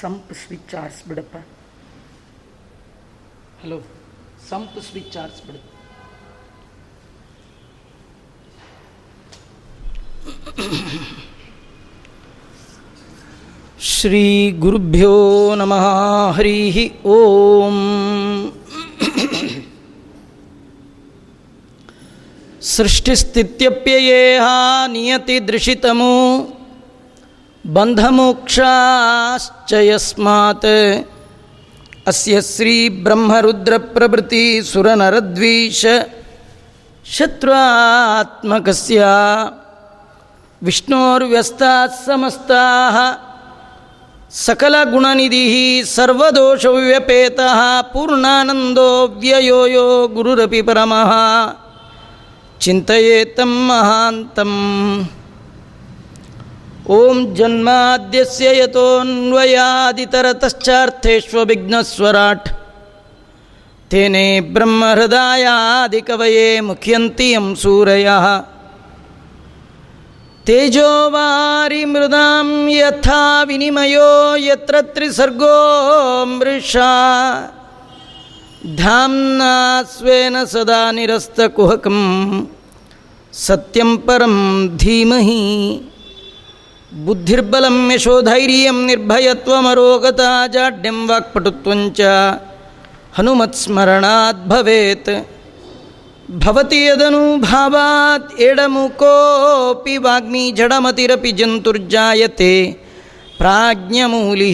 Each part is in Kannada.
ಸಂಪ್ ಸ್ವಿಚ್ ಆರಿಸ್ಬಿಡಪ್ಪ. ಹಲೋ ಸಂಪ್ ಸ್ವಿಚ್ ಆರಿಸ್ಬಿಡು. ಶ್ರೀ ಗುರುಭ್ಯೋ ನಮಃ ಹರಿ ಓಂ. ಸೃಷ್ಟಿಸ್ಥಿತ್ಯಪ್ಯಯೇಹ ನಿಯತಿ ದೃಶಿತಮು ಬಂಧಮೋಕ್ಷಾಶ್ಚ ಯಸ್ಮಾತ್ ಅಸ್ಯ ಶ್ರೀ ಬ್ರಹ್ಮರುದ್ರ ಪ್ರಭೃತಿ ಸುರನರದ್ವೀಷ ಶತ್ರುತ್ಮಕಸ್ಯ. ವಿಷ್ಣೋರ್ವ್ಯಸ್ತಾ ಸಮಸ್ತಾ ಸಕಲಗುಣನಿಧಿ ಸರ್ವದೋಷವ್ಯಪೇತ ಪೂರ್ಣಾನಂದೋ ವ್ಯಯೋಯೋ ಗುರುರಪಿ ಪರಮಃ. ಚಿಂತೆಯೇ ತಂ ಮಹಾಂತಂ. ಓಂ ಜನ್ಮಾದ್ಯಸ್ಯ ಯತೋನ್ವಯಾದಿತರತಶ್ಚಾರ್ಥೇಷ್ವವಿಘ್ನಸ್ವರಾಟ್ ತೇನೆ ಬ್ರಹ್ಮಹೃದಯಾದಿಕವಯೇ ಮುಖ್ಯಂತಿ ಯಂ ಸೂರಯ ತೇಜೋವಾರಿ ಮೃದಾಂ ಯಥಾ ವಿನಿಮಯೋ ಯತ್ರ ತ್ರಿಸರ್ಗೋ ಮೃಷಾ ಧಾಮ್ನಾ ಸ್ವೇನ ಸದಾ ನಿರಸ್ತಕುಹಕಂ ಸತ್ಯಂ ಪರಂ ಧೀಮಹಿ ಬುದ್ಧಿರ್ಬಲಂ ಯಶೋಧೈರ್ಯಂ ನಿರ್ಭಯತ್ವಮರೋಗತ ಜಾಡ್ಯಂ ವಾಕ್ಪಟುತ್ವಂಚ ಹನುಮತ್ಸ್ಮರಣಾತ್ ಭವೇತ್. ಭವತಿ ಯದನು ಭಾವಾತ್ ಎಡಮುಕೋಪಿ ವಾಗ್ಮಿ ಜಡಮತಿರಪಿ ಜಂತುರ್ಜಾಯತೆ ಪ್ರಾಜ್ಞಮೂಲಿ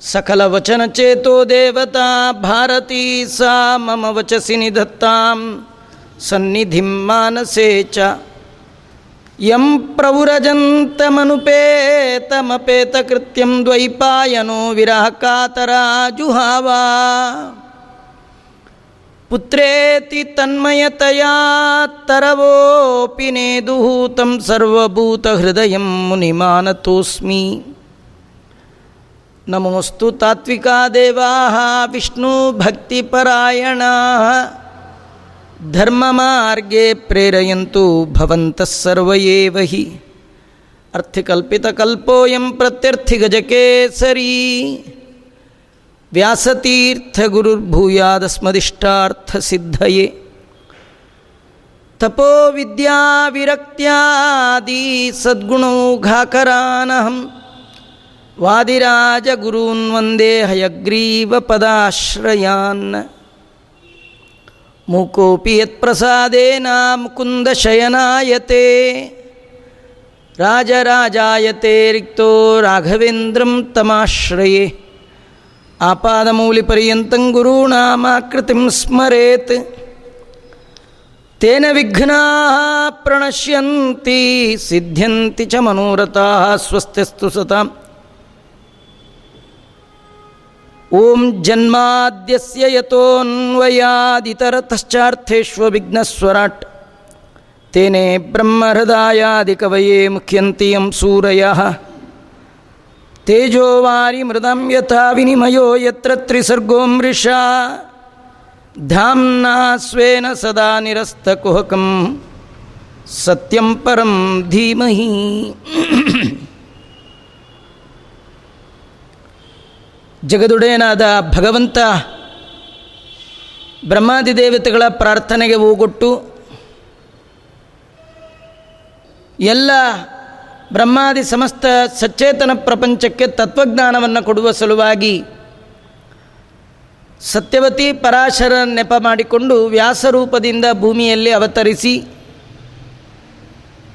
ಸಕಲವಚನಚೇತೋ ದೇವತಾ ಭಾರತೀ ಸಾ ಮಮ ವಚಸಿ ನಿಧತ್ತಾಂ ಸನ್ನಿಧಿಂ ಮಾನಸೇ ಚ. ಯಂ ಪ್ರವ್ರಜಂತಮನುಪೇತಮಪೇತಕೃತ್ಯಂ ದ್ವೈಪಾಯನೋ ವಿರಹ ಕಾತರ ಜುಹಾವಾ ಪುತ್ರೇತಿ ತನ್ಮಯತಯಾ ತರವೋಪಿ ನೇದುಹೂತಂ ಸರ್ವಭೂತಹೃದಯ ಮುನಿಮಾನತೋಸ್ಮಿ. ನಮೋಸ್ತು ತಾತ್ವಿಕ ದೇವಾ, ವಿಷ್ಣು ಭಕ್ತಿಪರಾಯಣ. ಧರ್ಮಮಾರ್ಗೇ ಪ್ರೇರೆಯಂತು ಭವಂತಃ ಸರ್ವಯೇವ ಹಿ ಅರ್ಥಿಕಲ್ಪಿತಕಲ್ಪೋಯಂ ಪ್ರತ್ಯರ್ಥಿಗಜಕೇ ಸರಿ. ವ್ಯಾಸತೀರ್ಥಗುರುರ್ಭೂಯಾದಸ್ಮದಿಷ್ಟಾರ್ಥಸಿದ್ಧಯೇ. ತಪೋ ವಿದ್ಯಾ ವಿರಕ್ತ್ಯಾದಿ ಸದ್ಗುಣೌಘಾಕರಾನಹಂ ವಾದಿರಾಜಗುರೂನ್ ವಂದೇ ಹಯಗ್ರೀವ ಪದಾಶ್ರಯಾನ್. ಮೂಕೋಪಿ ಯತ್ಪ್ರಸಾದೇನ ಮುಕುಂದ ಶಯನಾಯತೆ. ರಾಜರಾಜಾಯತೆ ರಿಕ್ತೋ ರಾಘವೇಂದ್ರಂ ತಮಾಶ್ರಯೇ. ಆಪಾದಮೂಲಿಪರ್ಯಂತಂ ಗುರುಣಾಮಾಕೃತಿಂ ಸ್ಮರೇತ್. ತೇನ ವಿಘ್ನಾ ಪ್ರಣಶ್ಯಂತಿ, ಸಿದ್ಧ್ಯಂತಿ ಚ ಮನೋರಥಾ ಸ್ವಸ್ತಿಸ್ತು ಸತಾಂ ಓಂ ಜನ್ಮಾದ್ಯಸ್ಯ ಯತೋನ್ವಯಾದಿತರತಶ್ಚಾರ್ಥೇಷ್ವವಿಘ್ನಸ್ವರಾಟ್ ತೇನೆ ಬ್ರಹ್ಮಹೃದಾಯಾದಿಕವಯೇ ಮುಖ್ಯಂತಿಯಂ ಸೂರಯ. ತೇಜೋವಾರಿ ಮೃದಂ ಯಥಾ ವಿನಿಮಯೋ ಯತ್ರ ತ್ರಿಸರ್ಗೋ ಮೃಷಾ. ಧಾಮ್ನಾ ಸ್ವೇನ ಸದಾ ನಿರಸ್ತಕುಹಕಂ. ಸತ್ಯಂ ಪರಂ ಧೀಮಹಿ. ಜಗದುಡೇನಾದ ಭಗವಂತ ಬ್ರಹ್ಮಾದಿ ದೇವತೆಗಳ ಪ್ರಾರ್ಥನೆಗೆ ಹೋಗೊಟ್ಟು ಎಲ್ಲ ಬ್ರಹ್ಮಾದಿ ಸಮಸ್ತ ಸಚೇತನ ಪ್ರಪಂಚಕ್ಕೆ ತತ್ವಜ್ಞಾನವನ್ನು ಕೊಡುವ ಸಲುವಾಗಿ ಸತ್ಯವತಿ ಪರಾಶರ ನೆಪ ಮಾಡಿಕೊಂಡು ವ್ಯಾಸರೂಪದಿಂದ ಭೂಮಿಯಲ್ಲಿ ಅವತರಿಸಿ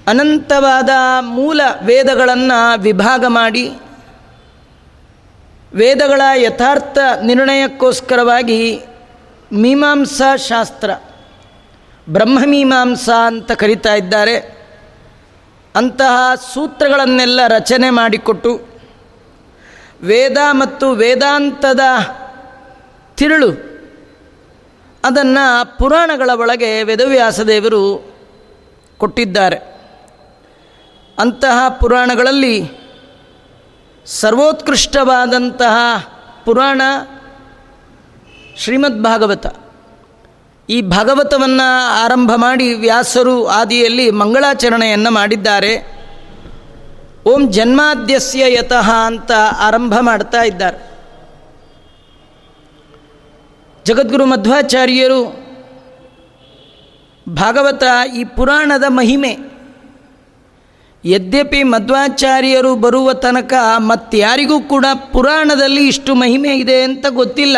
ಅನಂತವಾದ ಮೂಲ ವೇದಗಳನ್ನು ವಿಭಾಗ ಮಾಡಿ ವೇದಗಳ ಯಥಾರ್ಥ ನಿರ್ಣಯಕ್ಕೋಸ್ಕರವಾಗಿ ಮೀಮಾಂಸಾ ಶಾಸ್ತ್ರ, ಬ್ರಹ್ಮಮೀಮಾಂಸಾ ಅಂತ ಕರೀತಾ ಇದ್ದಾರೆ. ಅಂತಹ ಸೂತ್ರಗಳನ್ನೆಲ್ಲ ರಚನೆ ಮಾಡಿಕೊಟ್ಟು ವೇದ ಮತ್ತು ವೇದಾಂತದ ತಿರುಳು, ಅದನ್ನು ಪುರಾಣಗಳ ಒಳಗೆ ವೇದವ್ಯಾಸದೇವರು ಕೊಟ್ಟಿದ್ದಾರೆ. ಅಂತಹ ಪುರಾಣಗಳಲ್ಲಿ ಸರ್ವೋತ್ಕೃಷ್ಟವಾದಂತಹ ಪುರಾಣ ಶ್ರೀಮದ್ ಭಾಗವತ ಈ ಭಾಗವತವನ್ನು ಆರಂಭ ಮಾಡಿ ವ್ಯಾಸರು ಆದಿಯಲ್ಲಿ ಮಂಗಳಾಚರಣೆಯನ್ನು ಮಾಡಿದ್ದಾರೆ. ಓಂ ಜನ್ಮಾದ್ಯಸ್ಯ ಯತಃ ಅಂತ ಆರಂಭ ಮಾಡ್ತಾ ಇದ್ದಾರೆ. ಜಗದ್ಗುರು ಮಧ್ವಾಚಾರ್ಯರು ಭಾಗವತ ಈ ಪುರಾಣದ ಮಹಿಮೆ ಯದ್ಯಪಿ ಮಧ್ವಾಚಾರ್ಯರು ಬರುವ ತನಕ ಮತ್ತಾರಿಗೂ ಕೂಡ ಪುರಾಣದಲ್ಲಿ ಇಷ್ಟು ಮಹಿಮೆ ಇದೆ ಅಂತ ಗೊತ್ತಿಲ್ಲ.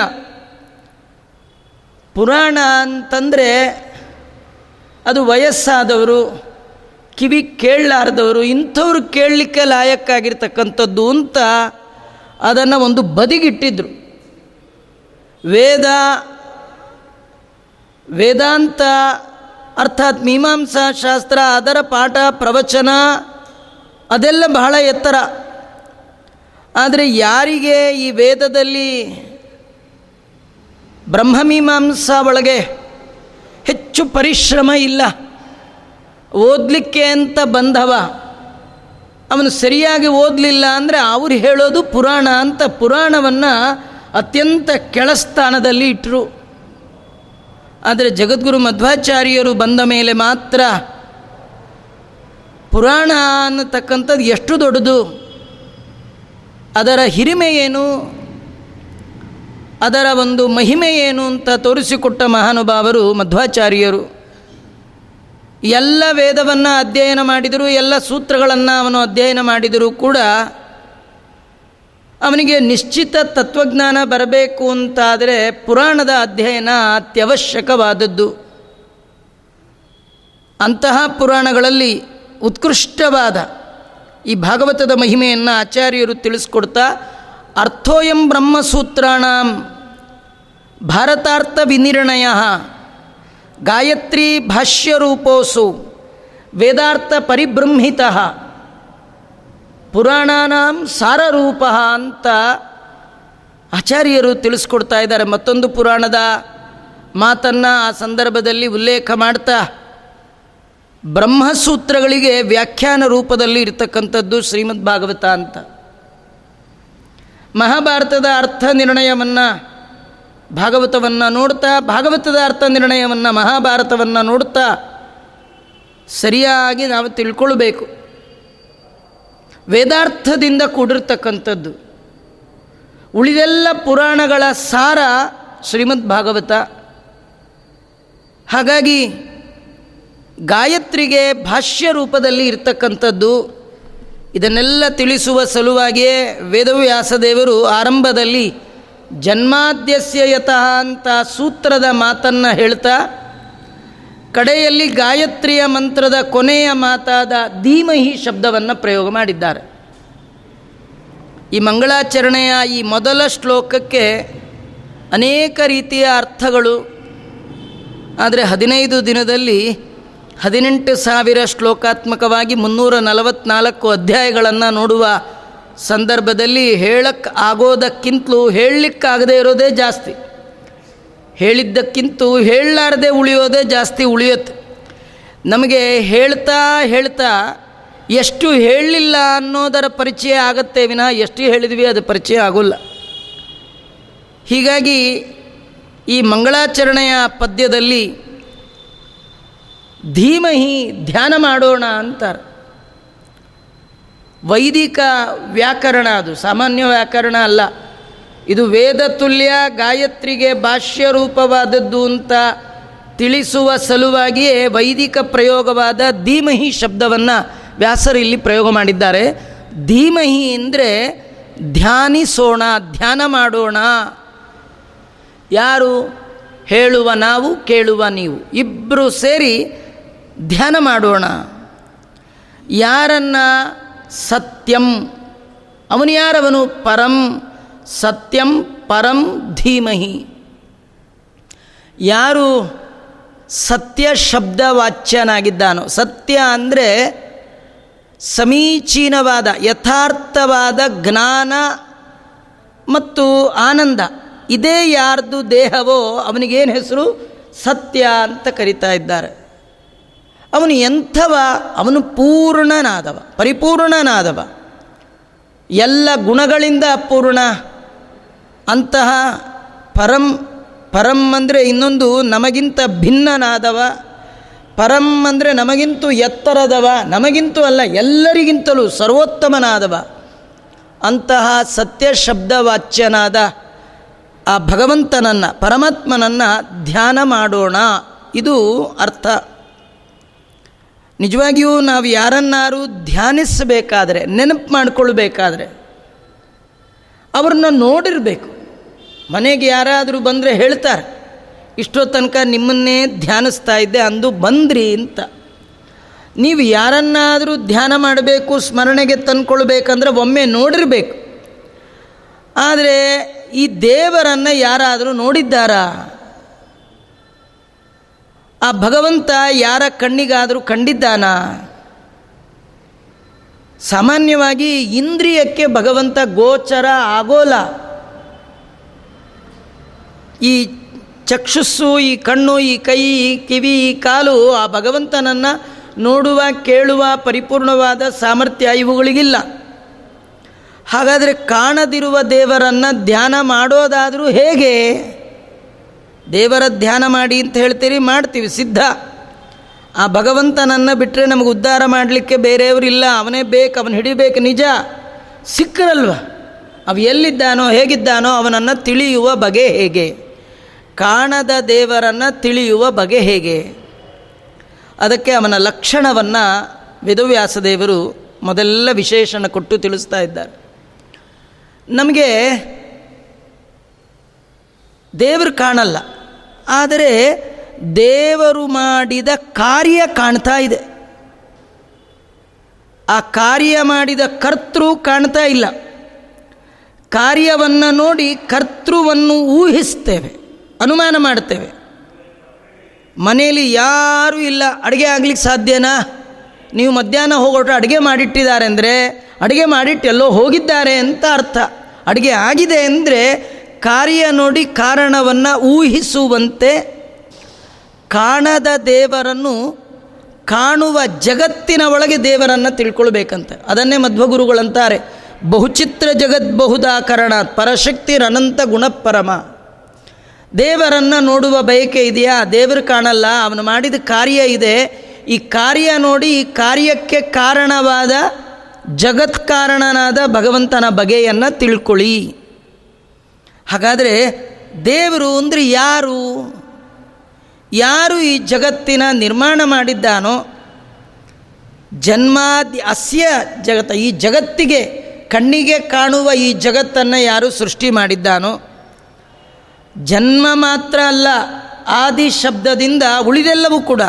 ಪುರಾಣ ಅಂತಂದರೆ ಅದು ವಯಸ್ಸಾದವರು, ಕಿವಿ ಕೇಳಲಾರ್ದವರು, ಇಂಥವ್ರು ಕೇಳಲಿಕ್ಕೆ ಲಾಯಕ್ಕಾಗಿರ್ತಕ್ಕಂಥದ್ದು ಅಂತ ಅದನ್ನು ಒಂದು ಬದಿಗಿಟ್ಟಿದ್ರು. ವೇದ, ವೇದಾಂತ, ಅರ್ಥಾತ್ ಮೀಮಾಂಸಾ ಶಾಸ್ತ್ರ ಅದರ ಪಾಠ, ಪ್ರವಚನ ಅದೆಲ್ಲ ಬಹಳ ಎತ್ತರ. ಆದರೆ ಯಾರಿಗೆ ಈ ವೇದದಲ್ಲಿ ಬ್ರಹ್ಮಮೀಮಾಂಸಾ ಒಳಗೆ ಹೆಚ್ಚು ಪರಿಶ್ರಮ ಇಲ್ಲ? ಓದಲಿಕ್ಕೆ ಅಂತ ಬಂದವ. ಅವನು ಸರಿಯಾಗಿ ಓದಲಿಲ್ಲ ಅಂದರೆ ಅವ್ರು ಹೇಳೋದು ಪುರಾಣ ಅಂತ ಪುರಾಣವನ್ನು ಅತ್ಯಂತ ಕೆಳಸ್ಥಾನದಲ್ಲಿ ಇಟ್ಟರು ಆದರೆ ಜಗದ್ಗುರು ಮಧ್ವಾಚಾರ್ಯರು ಬಂದ ಮೇಲೆ ಮಾತ್ರ ಪುರಾಣ ಅನ್ನತಕ್ಕಂಥದ್ದು ಎಷ್ಟು ದೊಡ್ಡದು? ಅದರ ಹಿರಿಮೆ ಏನು? ಅದರ ಒಂದು ಮಹಿಮೆ ಏನು ಅಂತ ತೋರಿಸಿಕೊಟ್ಟ ಮಹಾನುಭಾವರು, ಮಧ್ವಾಚಾರ್ಯರು. ಎಲ್ಲ ವೇದವನ್ನು ಅಧ್ಯಯನ ಮಾಡಿದರೂ, ಎಲ್ಲ ಸೂತ್ರಗಳನ್ನು ಅವನು ಅಧ್ಯಯನ ಮಾಡಿದರೂ ಕೂಡ ಅವನಿಗೆ ನಿಶ್ಚಿತ ತತ್ವಜ್ಞಾನ ಬರಬೇಕು ಅಂತಾದರೆ ಪುರಾಣದ ಅಧ್ಯಯನ ಅತ್ಯವಶ್ಯಕವಾದದ್ದು. ಅಂತಹ ಪುರಾಣಗಳಲ್ಲಿ ಉತ್ಕೃಷ್ಟವಾದ ಈ ಭಾಗವತದ ಮಹಿಮೆಯನ್ನು ಆಚಾರ್ಯರು ತಿಳಿಸ್ಕೊಡ್ತಾ, ಅರ್ಥೋಯಂ ಬ್ರಹ್ಮಸೂತ್ರಾಣ ಭಾರತಾರ್ಥ ವಿನಿರ್ಣಯ, ಗಾಯತ್ರಿ ಭಾಷ್ಯರೂಪೋಸು ವೇದಾರ್ಥ ಪರಿಬೃಂಹಿತ ಪುರಾಣಾನಾಂ ಸಾರರೂಪ ಅಂತ ಆಚಾರ್ಯರು ತಿಳಿಸ್ಕೊಡ್ತಾ ಇದ್ದಾರೆ. ಮತ್ತೊಂದು ಪುರಾಣದ ಮಾತನ್ನು ಆ ಸಂದರ್ಭದಲ್ಲಿ ಉಲ್ಲೇಖ ಮಾಡ್ತಾ ಬ್ರಹ್ಮಸೂತ್ರಗಳಿಗೆ ವ್ಯಾಖ್ಯಾನ ರೂಪದಲ್ಲಿ ಇರತಕ್ಕಂಥದ್ದು ಶ್ರೀಮದ್ ಭಾಗವತ ಅಂತ. ಮಹಾಭಾರತದ ಅರ್ಥ ನಿರ್ಣಯವನ್ನು, ಭಾಗವತವನ್ನು ನೋಡ್ತಾ, ಭಾಗವತದ ಅರ್ಥ ನಿರ್ಣಯವನ್ನು, ಮಹಾಭಾರತವನ್ನು ನೋಡ್ತಾ ಸರಿಯಾಗಿ ನಾವು ತಿಳ್ಕೊಳ್ಬೇಕು. ವೇದಾರ್ಥದಿಂದ ಕೂಡಿರ್ತಕ್ಕಂಥದ್ದು. ಉಳಿದೆಲ್ಲ ಪುರಾಣಗಳ ಸಾರ ಶ್ರೀಮದ್ ಭಾಗವತ. ಹಾಗಾಗಿ ಗಾಯತ್ರಿಗೆ ಭಾಷ್ಯ ರೂಪದಲ್ಲಿ ಇರ್ತಕ್ಕಂಥದ್ದು. ಇದನ್ನೆಲ್ಲ ತಿಳಿಸುವ ಸಲುವಾಗಿಯೇ ವೇದವ್ಯಾಸ ದೇವರು ಆರಂಭದಲ್ಲಿ ಜನ್ಮಾದ್ಯಸ್ಯ ಯತಃ ಅಂತ ಸೂತ್ರದ ಮಾತನ್ನು ಹೇಳ್ತಾ, ಕಡೆಯಲ್ಲಿ ಗಾಯತ್ರಿಯ ಮಂತ್ರದ ಕೊನೆಯ ಮಾತಾದ ಧೀಮಹಿ ಶಬ್ದವನ್ನು ಪ್ರಯೋಗ ಮಾಡಿದ್ದಾರೆ. ಈ ಮಂಗಳಾಚರಣೆಯ ಈ ಮೊದಲ ಶ್ಲೋಕಕ್ಕೆ ಅನೇಕ ರೀತಿಯ ಅರ್ಥಗಳು. ಆದರೆ ಹದಿನೈದು ದಿನದಲ್ಲಿ ಹದಿನೆಂಟು ಸಾವಿರ ಶ್ಲೋಕಾತ್ಮಕವಾಗಿ ಮುನ್ನೂರ ನಲವತ್ನಾಲ್ಕು ಅಧ್ಯಾಯಗಳನ್ನು ನೋಡುವ ಸಂದರ್ಭದಲ್ಲಿ ಹೇಳಕ್ಕೆ ಆಗೋದಕ್ಕಿಂತಲೂ ಹೇಳಲಿಕ್ಕಾಗದೇ ಇರೋದೇ ಜಾಸ್ತಿ. ಹೇಳಿದ್ದಕ್ಕಿಂತೂ ಹೇಳಲಾರದೆ ಉಳಿಯೋದೇ ಜಾಸ್ತಿ ಉಳಿಯುತ್ತೆ. ನಮಗೆ ಹೇಳ್ತಾ ಹೇಳ್ತಾ ಎಷ್ಟು ಹೇಳಲಿಲ್ಲ ಅನ್ನೋದರ ಪರಿಚಯ ಆಗತ್ತೆ ವಿನ ಎಷ್ಟು ಹೇಳಿದ್ವಿ ಅದು ಪರಿಚಯ ಆಗೋಲ್ಲ. ಹೀಗಾಗಿ ಈ ಮಂಗಳಾಚರಣೆಯ ಪದ್ಯದಲ್ಲಿ ಧೀಮಹಿ ಧ್ಯಾನ ಮಾಡೋಣ ಅಂತಾರೆ. ವೈದಿಕ ವ್ಯಾಕರಣ ಅದು, ಸಾಮಾನ್ಯ ವ್ಯಾಕರಣ ಅಲ್ಲ. ಇದು ವೇದ ತುಲ್ಯ ಗಾಯತ್ರಿಗೆ ಭಾಷ್ಯ ರೂಪವಾದದ್ದು ಅಂತ ತಿಳಿಸುವ ಸಲುವಾಗಿಯೇ ವೈದಿಕ ಪ್ರಯೋಗವಾದ ಧೀಮಹಿ ಶಬ್ದವನ್ನು ವ್ಯಾಸರು ಇಲ್ಲಿ ಪ್ರಯೋಗ ಮಾಡಿದ್ದಾರೆ. ಧೀಮಹಿ ಅಂದರೆ ಧ್ಯಾನಿಸೋಣ, ಧ್ಯಾನ ಮಾಡೋಣ. ಯಾರು ಹೇಳುವ ನಾವು ಕೇಳುವ ನೀವು. ಇಬ್ಬರು ಸೇರಿ ಧ್ಯಾನ ಮಾಡೋಣ. ಯಾರನ್ನ ಸತ್ಯಂ? ಅವನು ಯಾರವನು? ಪರಂ ಸತ್ಯಂ ಪರಂ ಧೀಮಹಿ. ಯಾರು ಸತ್ಯ ಶಬ್ದ ವಾಚ್ಯನಾಗಿದ್ದಾನೋ, ಸತ್ಯ ಅಂದರೆ ಸಮೀಚೀನವಾದ, ಯಥಾರ್ಥವಾದ ಜ್ಞಾನ ಮತ್ತು ಆನಂದ. ಇದೇ ಯಾರ್ದು ದೇಹವೋ ಅವನಿಗೇನು ಹೆಸರು? ಸತ್ಯ ಅಂತ ಕರಿತಾ ಇದ್ದಾರೆ. ಅವನು ಎಂಥವ? ಅವನು ಪೂರ್ಣನಾದವ, ಪರಿಪೂರ್ಣನಾದವ. ಎಲ್ಲ ಗುಣಗಳಿಂದ ಅಪೂರ್ಣ. ಅಂತಹ ಪರಂ ಪರಂ ಅಂದರೆ ಇನ್ನೊಂದು ನಮಗಿಂತ ಭಿನ್ನನಾದವ. ಪರಂ ಅಂದರೆ ನಮಗಿಂತೂ ಎತ್ತರದವ, ನಮಗಿಂತೂ ಅಲ್ಲ, ಎಲ್ಲರಿಗಿಂತಲೂ ಸರ್ವೋತ್ತಮನಾದವ. ಅಂತಹ ಸತ್ಯ ಶಬ್ದವಾಚ್ಯನಾದ ಆ ಭಗವಂತನನ್ನು, ಪರಮಾತ್ಮನನ್ನು ಧ್ಯಾನ ಮಾಡೋಣ. ಇದು ಅರ್ಥ. ನಿಜವಾಗಿಯೂ ನಾವು ಯಾರನ್ನಾರು ಧ್ಯಾನಿಸಬೇಕಾದ್ರೆ, ನೆನಪು ಮಾಡಿಕೊಳ್ಬೇಕಾದ್ರೆ, ಅವ್ರನ್ನ ನೋಡಿರಬೇಕು. ಮನೆಗೆ ಯಾರಾದರೂ ಬಂದರೆ ಹೇಳ್ತಾರೆ, ಇಷ್ಟೋ ತನಕ ನಿಮ್ಮನ್ನೇ ಧ್ಯಾನಿಸ್ತಾ ಇದ್ದೆ, ಅಂದು ಬಂದ್ರಿ ಅಂತ. ನೀವು ಯಾರನ್ನಾದರೂ ಧ್ಯಾನ ಮಾಡಬೇಕು, ಸ್ಮರಣೆಗೆ ತಂದ್ಕೊಳ್ಬೇಕಂದ್ರೆ ಒಮ್ಮೆ ನೋಡಿರಬೇಕು. ಆದರೆ ಈ ದೇವರನ್ನು ಯಾರಾದರೂ ನೋಡಿದ್ದಾರಾ? ಆ ಭಗವಂತ ಯಾರ ಕಣ್ಣಿಗಾದರೂ ಕಂಡಿದ್ದಾನ? ಸಾಮಾನ್ಯವಾಗಿ ಇಂದ್ರಿಯಕ್ಕೆ ಭಗವಂತ ಗೋಚರ ಆಗೋಲ್ಲ. ಈ ಚಕ್ಷುಸ್ಸು, ಈ ಕಣ್ಣು, ಈ ಕೈ, ಈ ಕಿವಿ, ಈ ಕಾಲು ಆ ಭಗವಂತನನ್ನು ನೋಡುವ, ಕೇಳುವ ಪರಿಪೂರ್ಣವಾದ ಸಾಮರ್ಥ್ಯ ಇವುಗಳಿಗಿಲ್ಲ. ಹಾಗಾದರೆ ಕಾಣದಿರುವ ದೇವರನ್ನು ಧ್ಯಾನ ಮಾಡೋದಾದರೂ ಹೇಗೆ? ದೇವರ ಧ್ಯಾನ ಮಾಡಿ ಅಂತ ಹೇಳ್ತೀರಿ, ಮಾಡ್ತೀವಿ, ಸಿದ್ಧ. ಆ ಭಗವಂತನನ್ನು ಬಿಟ್ಟರೆ ನಮಗೆ ಉದ್ಧಾರ ಮಾಡಲಿಕ್ಕೆ ಬೇರೆಯವರಿಲ್ಲ ಅವನೇ ಬೇಕು, ಅವನು ಹಿಡಿಬೇಕು, ನಿಜ. ಸಿಕ್ಕರಲ್ವ? ಅವ ಎಲ್ಲಿದ್ದಾನೋ, ಹೇಗಿದ್ದಾನೋ, ಅವನನ್ನು ತಿಳಿಯುವ ಬಗೆ ಹೇಗೆ? ಕಾಣದ ದೇವರನ್ನು ತಿಳಿಯುವ ಬಗೆ ಹೇಗೆ? ಅದಕ್ಕೆ ಅವನ ಲಕ್ಷಣವನ್ನು ವೇದವ್ಯಾಸ ದೇವರು ಮೊದಲೆಲ್ಲ ವಿಶೇಷಣ ಕೊಟ್ಟು ತಿಳಿಸ್ತಾ ಇದ್ದಾರೆ. ನಮಗೆ ದೇವರು ಕಾಣಲ್ಲ. ಆದರೆ ದೇವರು ಮಾಡಿದ ಕಾರ್ಯ ಕಾಣ್ತಾ ಇದೆ. ಆ ಕಾರ್ಯ ಮಾಡಿದ ಕರ್ತೃ ಕಾಣ್ತಾ ಇಲ್ಲ. ಕಾರ್ಯವನ್ನು ನೋಡಿ ಕರ್ತೃವನ್ನು ಊಹಿಸ್ತೇವೆ, ಅನುಮಾನ ಮಾಡ್ತೇವೆ ಮನೆಯಲ್ಲಿ ಯಾರೂ ಇಲ್ಲ, ಅಡುಗೆ ಆಗ್ಲಿಕ್ಕೆ ಸಾಧ್ಯನಾ? ನೀವು ಮಧ್ಯಾಹ್ನ ಹೋಗೋಟ್ರೆ ಅಡುಗೆ ಮಾಡಿಟ್ಟಿದ್ದಾರೆ ಅಂದರೆ, ಅಡುಗೆ ಮಾಡಿಟ್ಟು ಎಲ್ಲೋ ಹೋಗಿದ್ದಾರೆ ಅಂತ ಅರ್ಥ. ಅಡುಗೆ ಆಗಿದೆ ಅಂದರೆ ಕಾರ್ಯ ನೋಡಿ ಕಾರಣವನ್ನು ಊಹಿಸುವಂತೆ ಕಾಣದ ದೇವರನ್ನು ಕಾಣುವ ಜಗತ್ತಿನ ಒಳಗೆ ದೇವರನ್ನು ತಿಳ್ಕೊಳ್ಬೇಕಂತೆ. ಅದನ್ನೇ ಮಧ್ವಗುರುಗಳಂತಾರೆ ಬಹುಚಿತ್ರ ಜಗದ್ಬಹುದಾಕರಣ ಪರಶಕ್ತಿರನಂತ ಗುಣಪರಮ. ದೇವರನ್ನು ನೋಡುವ ಬಯಕೆ ಇದೆಯಾ? ದೇವರು ಕಾಣಲ್ಲ, ಅವನು ಮಾಡಿದ ಕಾರ್ಯ ಇದೆ. ಈ ಕಾರ್ಯ ನೋಡಿ ಈ ಕಾರ್ಯಕ್ಕೆ ಕಾರಣವಾದ ಜಗತ್ಕಾರಣನಾದ ಭಗವಂತನ ಬಗೆಯನ್ನು ತಿಳ್ಕೊಳ್ಳಿ. ಹಾಗಾದರೆ ದೇವರು ಅಂದರೆ ಯಾರು? ಯಾರು ಈ ಜಗತ್ತಿನ ನಿರ್ಮಾಣ ಮಾಡಿದ್ದಾನೋ? ಜನ್ಮಾದಿ ಅಸ್ಯ ಜಗತ್ತ, ಈ ಜಗತ್ತಿಗೆ ಕಣ್ಣಿಗೆ ಕಾಣುವ ಈ ಜಗತ್ತನ್ನು ಯಾರು ಸೃಷ್ಟಿ ಮಾಡಿದ್ದಾನೋ? ಜನ್ಮ ಮಾತ್ರ ಅಲ್ಲ, ಆದಿ ಶಬ್ದದಿಂದ ಉಳಿದೆಲ್ಲವೂ ಕೂಡ,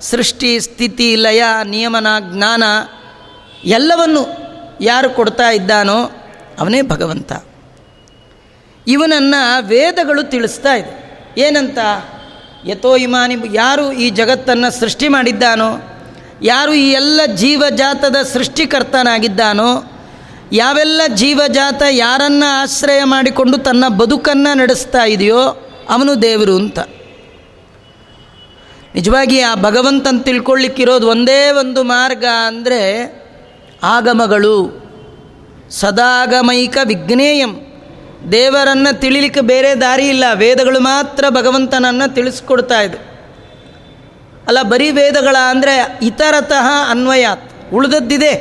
ಸೃಷ್ಟಿ, ಸ್ಥಿತಿ, ಲಯ, ನಿಯಮನ, ಜ್ಞಾನ, ಎಲ್ಲವನ್ನು ಯಾರು ಕೊಡ್ತಾ ಇದ್ದಾನೋ ಅವನೇ ಭಗವಂತ. ಇವನನ್ನು ವೇದಗಳು ತಿಳಿಸ್ತಾ ಇದೆ. ಏನಂತ? ಯಥೋ ಇಮಾನಿ, ಯಾರು ಈ ಜಗತ್ತನ್ನು ಸೃಷ್ಟಿ ಮಾಡಿದ್ದಾನೋ, ಯಾರು ಈ ಎಲ್ಲ ಜೀವಜಾತದ ಸೃಷ್ಟಿಕರ್ತನಾಗಿದ್ದಾನೋ, ಯಾವೆಲ್ಲ ಜೀವಜಾತ ಯಾರನ್ನು ಆಶ್ರಯ ಮಾಡಿಕೊಂಡು ತನ್ನ ಬದುಕನ್ನು ನಡೆಸ್ತಾ ಇದೆಯೋ ಅವನು ದೇವರು ಅಂತ. ನಿಜವಾಗಿ ಆ ಭಗವಂತನ ತಿಳ್ಕೊಳ್ಳಿಕ್ಕಿರೋದು ಒಂದೇ ಒಂದು ಮಾರ್ಗ ಅಂದರೆ ಆಗಮಗಳು. ಸದಾಗಮೈಕ ವಿಜ್ಞೇಯಂ ದೇವರನ್ನು ತಿಳಿಲಿಕ್ಕೆ ಬೇರೆ ದಾರಿ ಇಲ್ಲ. ವೇದಗಳು ಮಾತ್ರ ಭಗವಂತನನ್ನು ತಿಳಿಸ್ಕೊಡ್ತಾ ಇದೆ ಅಲ್ಲ, ಬರೀ ವೇದಗಳ ಅಂದರೆ ಇತರತಃ ಅನ್ವಯಾತ್. ಉಳಿದದ್ದಿದೆ.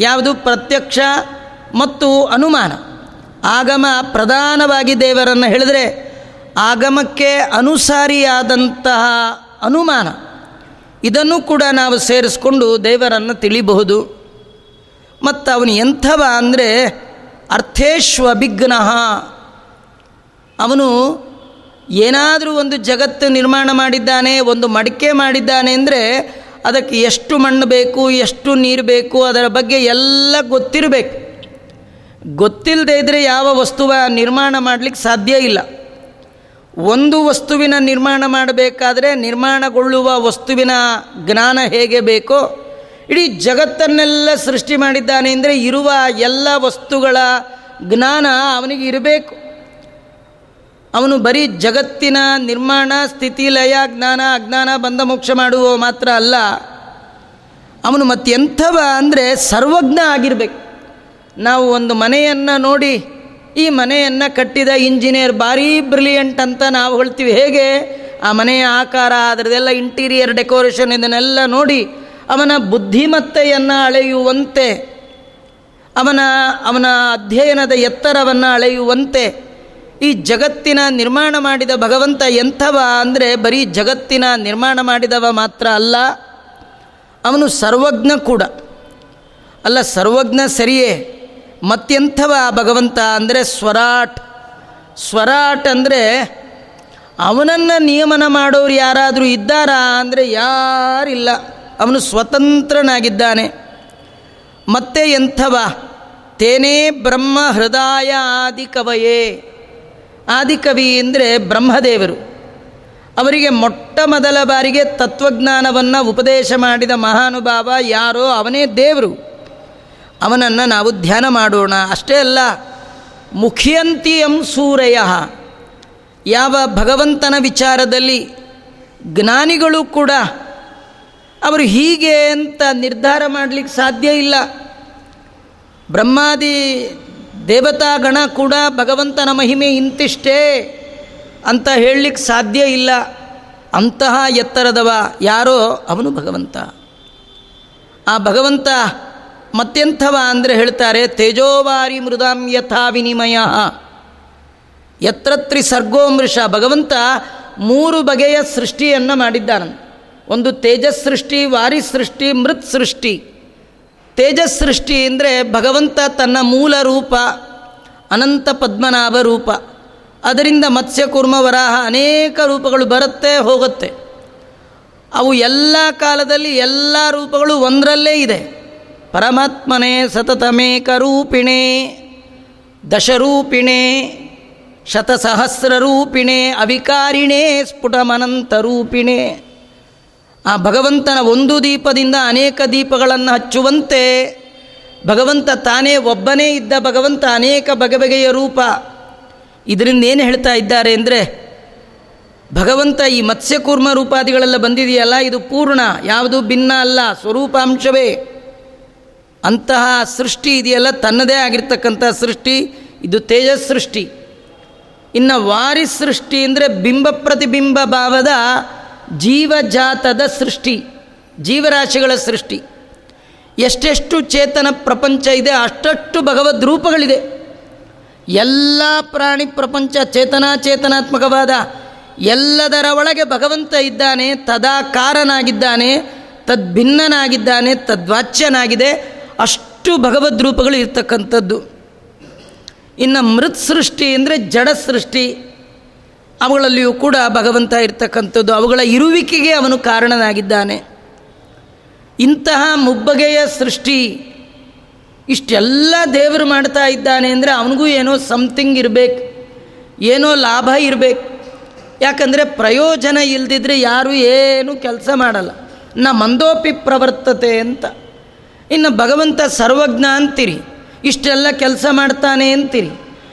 ಯಾವುದು? ಪ್ರತ್ಯಕ್ಷ ಮತ್ತು ಅನುಮಾನ. ಆಗಮ ಪ್ರಧಾನವಾಗಿ ದೇವರನ್ನು ಹೇಳಿದರೆ ಆಗಮಕ್ಕೆ ಅನುಸಾರಿಯಾದಂತಹ ಅನುಮಾನ. ಇದನ್ನು ಕೂಡ ನಾವು ಸೇರಿಸ್ಕೊಂಡು ದೇವರನ್ನು ತಿಳಿಬಹುದು. ಮತ್ತು ಅವನು ಎಂಥವ ಅಂದರೆ ಅರ್ಥೇಶ್ವಭಿಘ್ನಃ ಅವನು ಏನಾದರೂ ಒಂದು ಜಗತ್ತು ನಿರ್ಮಾಣ ಮಾಡಿದ್ದಾನೆ, ಒಂದು ಮಡಿಕೆ ಮಾಡಿದ್ದಾನೆ ಅಂದರೆ ಅದಕ್ಕೆ ಎಷ್ಟು ಮಣ್ಣು ಬೇಕು, ಎಷ್ಟು ನೀರು ಬೇಕು, ಅದರ ಬಗ್ಗೆ ಎಲ್ಲ ಗೊತ್ತಿರಬೇಕು. ಗೊತ್ತಿಲ್ಲದೆ ಇದ್ದರೆ ಯಾವ ವಸ್ತುವ ನಿರ್ಮಾಣ ಮಾಡಲಿಕ್ಕೆ ಸಾಧ್ಯ ಇಲ್ಲ. ಒಂದು ವಸ್ತುವಿನ ನಿರ್ಮಾಣ ಮಾಡಬೇಕಾದ್ರೆ ನಿರ್ಮಾಣಗೊಳ್ಳುವ ವಸ್ತುವಿನ ಜ್ಞಾನ ಹೇಗೆ ಬೇಕೋ ಇಡೀ ಜಗತ್ತನ್ನೆಲ್ಲ ಸೃಷ್ಟಿ ಮಾಡಿದ್ದಾನೆ ಅಂದರೆ ಇರುವ ಎಲ್ಲ ವಸ್ತುಗಳ ಜ್ಞಾನ ಅವನಿಗೆ ಇರಬೇಕು. ಅವನು ಬರೀ ಜಗತ್ತಿನ ನಿರ್ಮಾಣ, ಸ್ಥಿತಿ, ಲಯ, ಜ್ಞಾನ, ಅಜ್ಞಾನ, ಬಂಧ, ಮೋಕ್ಷ ಮಾಡುವ ಮಾತ್ರ ಅಲ್ಲ, ಅವನು ಮತ್ತೆಂಥವ ಅಂದರೆ ಸರ್ವಜ್ಞ ಆಗಿರಬೇಕು. ನಾವು ಒಂದು ಮನೆಯನ್ನು ನೋಡಿ, ಈ ಮನೆಯನ್ನು ಕಟ್ಟಿದ ಇಂಜಿನಿಯರ್ ಭಾರೀ ಬ್ರಿಲಿಯಂಟ್ ಅಂತ ನಾವು ಹೇಳ್ತೀವಿ. ಹೇಗೆ? ಆ ಮನೆಯ ಆಕಾರ ಅದರದೆಲ್ಲ ಇಂಟೀರಿಯರ್ ಡೆಕೋರೇಷನ್ ಇದನ್ನೆಲ್ಲ ನೋಡಿ ಅವನ ಬುದ್ಧಿಮತ್ತೆಯನ್ನು ಅಳೆಯುವಂತೆ, ಅವನ ಅವನ ಅಧ್ಯಯನದ ಎತ್ತರವನ್ನು ಅಳೆಯುವಂತೆ, ಈ ಜಗತ್ತಿನ ನಿರ್ಮಾಣ ಮಾಡಿದ ಭಗವಂತ ಎಂಥವ ಅಂದರೆ ಬರೀ ಜಗತ್ತಿನ ನಿರ್ಮಾಣ ಮಾಡಿದವ ಮಾತ್ರ ಅಲ್ಲ, ಅವನು ಸರ್ವಜ್ಞ ಕೂಡ. ಅಲ್ಲ, ಸರ್ವಜ್ಞ ಸರಿಯೇ? ಮತ್ತೆಂಥವ ಭಗವಂತ ಅಂದರೆ ಸ್ವರಾಟ್. ಸ್ವರಾಟ್ ಅಂದರೆ ಅವನನ್ನು ನಿಯಮನ ಮಾಡೋರು ಯಾರಾದರೂ ಇದ್ದಾರಾ ಅಂದರೆ ಯಾರಿಲ್ಲ. ಅವನು ಸ್ವತಂತ್ರನಾಗಿದ್ದಾನೆ. ಮತ್ತೆ ಎಂಥವ? ತೇನೇ ಬ್ರಹ್ಮ ಹೃದಯ ಆದಿಕವಯೇ. ಆದಿಕವಿ ಅಂದರೆ ಬ್ರಹ್ಮದೇವರು. ಅವರಿಗೆ ಮೊಟ್ಟ ಮೊದಲ ಬಾರಿಗೆ ತತ್ವಜ್ಞಾನವನ್ನು ಉಪದೇಶ ಮಾಡಿದ ಮಹಾನುಭಾವ ಯಾರೋ ಅವನೇ ದೇವರು. ಅವನನ್ನು ನಾವು ಧ್ಯಾನ ಮಾಡೋಣ. ಅಷ್ಟೇ ಅಲ್ಲ, ಮುಖಿಯಂತಿಯಂ ಸೂರಯ. ಯಾವ ಭಗವಂತನ ವಿಚಾರದಲ್ಲಿ ಜ್ಞಾನಿಗಳು ಕೂಡ ಅವರು ಹೀಗೆ ಅಂತ ನಿರ್ಧಾರ ಮಾಡಲಿಕ್ಕೆ ಸಾಧ್ಯ ಇಲ್ಲ. ಬ್ರಹ್ಮಾದಿ ದೇವತಾಗಣ ಕೂಡ ಭಗವಂತನ ಮಹಿಮೆ ಇಂತಿಷ್ಟೇ ಅಂತ ಹೇಳಲಿಕ್ಕೆ ಸಾಧ್ಯ ಇಲ್ಲ. ಅಂತಹ ಎತ್ತರದವ ಯಾರೋ ಅವನು ಭಗವಂತ. ಆ ಭಗವಂತ ಮತ್ತೆಂಥವ ಅಂದರೆ ಹೇಳ್ತಾರೆ, ತೇಜೋವಾರಿ ಮೃದಾಂ ಯಥಾ ವಿನಿಮಯ. ಯತ್ರತ್ರಿ ಸರ್ಗೋಮೃಷ ಭಗವಂತ ಮೂರು ಬಗೆಯ ಸೃಷ್ಟಿಯನ್ನು ಮಾಡಿದ್ದಾನ ಒಂದು ತೇಜಸ್ಸೃಷ್ಟಿ ವಾರಿ ಸೃಷ್ಟಿ ಮೃತ್ ಸೃಷ್ಟಿ ತೇಜಸ್ಸೃಷ್ಟಿ ಅಂದರೆ ಭಗವಂತ ತನ್ನ ಮೂಲ ರೂಪ, ಅನಂತ ಪದ್ಮನಾಭ ರೂಪ. ಅದರಿಂದ ಮತ್ಸ್ಯ, ಕುರ್ಮ, ವರಾಹ ಅನೇಕ ರೂಪಗಳು ಬರುತ್ತೆ, ಹೋಗುತ್ತೆ. ಅವು ಎಲ್ಲ ಕಾಲದಲ್ಲಿ ಎಲ್ಲ ರೂಪಗಳು ಒಂದರಲ್ಲೇ ಇದೆ. ಪರಮಾತ್ಮನೇ ಸತತಮೇಕ ರೂಪಿಣೆ, ದಶರೂಪಿಣೆ ಶತಸಹಸ್ರರೂಪಿಣೆ ಅವಿಕಾರಿಣೇ, ಸ್ಫುಟಮನಂತ ರೂಪಿಣೆ. ಆ ಭಗವಂತನ ಒಂದು ದೀಪದಿಂದ ಅನೇಕ ದೀಪಗಳನ್ನು ಹಚ್ಚುವಂತೆ ಭಗವಂತ ತಾನೇ ಒಬ್ಬನೇ ಇದ್ದ ಭಗವಂತ ಅನೇಕ ಬಗೆ ಬಗೆಯ ರೂಪ. ಇದರಿಂದ ಏನು ಹೇಳ್ತಾ ಇದ್ದಾರೆ ಅಂದರೆ, ಭಗವಂತ ಈ ಮತ್ಸ್ಯಕೂರ್ಮ ರೂಪಾದಿಗಳೆಲ್ಲ ಬಂದಿದೆಯಲ್ಲ, ಇದು ಪೂರ್ಣ, ಯಾವುದು ಭಿನ್ನ ಅಲ್ಲ, ಸ್ವರೂಪಾಂಶವೇ. ಅಂತಹ ಸೃಷ್ಟಿ ಇದೆಯಲ್ಲ, ತನ್ನದೇ ಆಗಿರ್ತಕ್ಕಂಥ ಸೃಷ್ಟಿ, ಇದು ತೇಜಸ್ ಸೃಷ್ಟಿ ಇನ್ನು ವಾರಿ ಸೃಷ್ಟಿ ಅಂದರೆ ಬಿಂಬ ಪ್ರತಿಬಿಂಬ ಭಾವದ ಜೀವಜಾತದ ಸೃಷ್ಟಿ, ಜೀವರಾಶಿಗಳ ಸೃಷ್ಟಿ. ಎಷ್ಟೆಷ್ಟು ಚೇತನ ಪ್ರಪಂಚ ಇದೆ, ಅಷ್ಟಷ್ಟು ಭಗವದ್ ರೂಪಗಳಿದೆ. ಎಲ್ಲ ಪ್ರಾಣಿ ಪ್ರಪಂಚ ಚೇತನಾಚೇತನಾತ್ಮಕವಾದ ಎಲ್ಲದರ ಒಳಗೆ ಭಗವಂತ ಇದ್ದಾನೆ ತದಾಕಾರನಾಗಿದ್ದಾನೆ ತದ್ಭಿನ್ನನಾಗಿದ್ದಾನೆ, ತದ್ವಾಚ್ಯನಾಗಿದೆ, ಅಷ್ಟು ಭಗವದ್ ರೂಪಗಳು ಇರ್ತಕ್ಕಂಥದ್ದು. ಇನ್ನು ಮೃತ್ ಸೃಷ್ಟಿ ಅಂದರೆ ಜಡ ಸೃಷ್ಟಿ ಅವುಗಳಲ್ಲಿಯೂ ಕೂಡ ಭಗವಂತ ಇರ್ತಕ್ಕಂಥದ್ದು. ಅವುಗಳ ಇರುವಿಕೆಗೆ ಅವನು ಕಾರಣನಾಗಿದ್ದಾನೆ. ಇಂತಹ ಮುಬ್ಬಗೆಯ ಸೃಷ್ಟಿ ಇಷ್ಟೆಲ್ಲ ದೇವರು ಮಾಡ್ತಾ ಇದ್ದಾನೆ ಅಂದರೆ ಅವನಿಗೂ ಏನೋ ಸಮಥಿಂಗ್ ಇರಬೇಕು, ಏನೋ ಲಾಭ ಇರಬೇಕು. ಯಾಕಂದರೆ ಪ್ರಯೋಜನ ಇಲ್ಲದಿದ್ದರೆ ಯಾರು ಏನು ಕೆಲಸ ಮಾಡಲ್ಲ. ನ ಮಂದೋಪಿ ಪ್ರವರ್ತತೆ ಅಂತ. ಇನ್ನು ಭಗವಂತ ಸರ್ವಜ್ಞ ಅಂತೀರಿ ಇಷ್ಟೆಲ್ಲ ಕೆಲಸ ಮಾಡ್ತಾನೆ ಅಂತೀರಿ.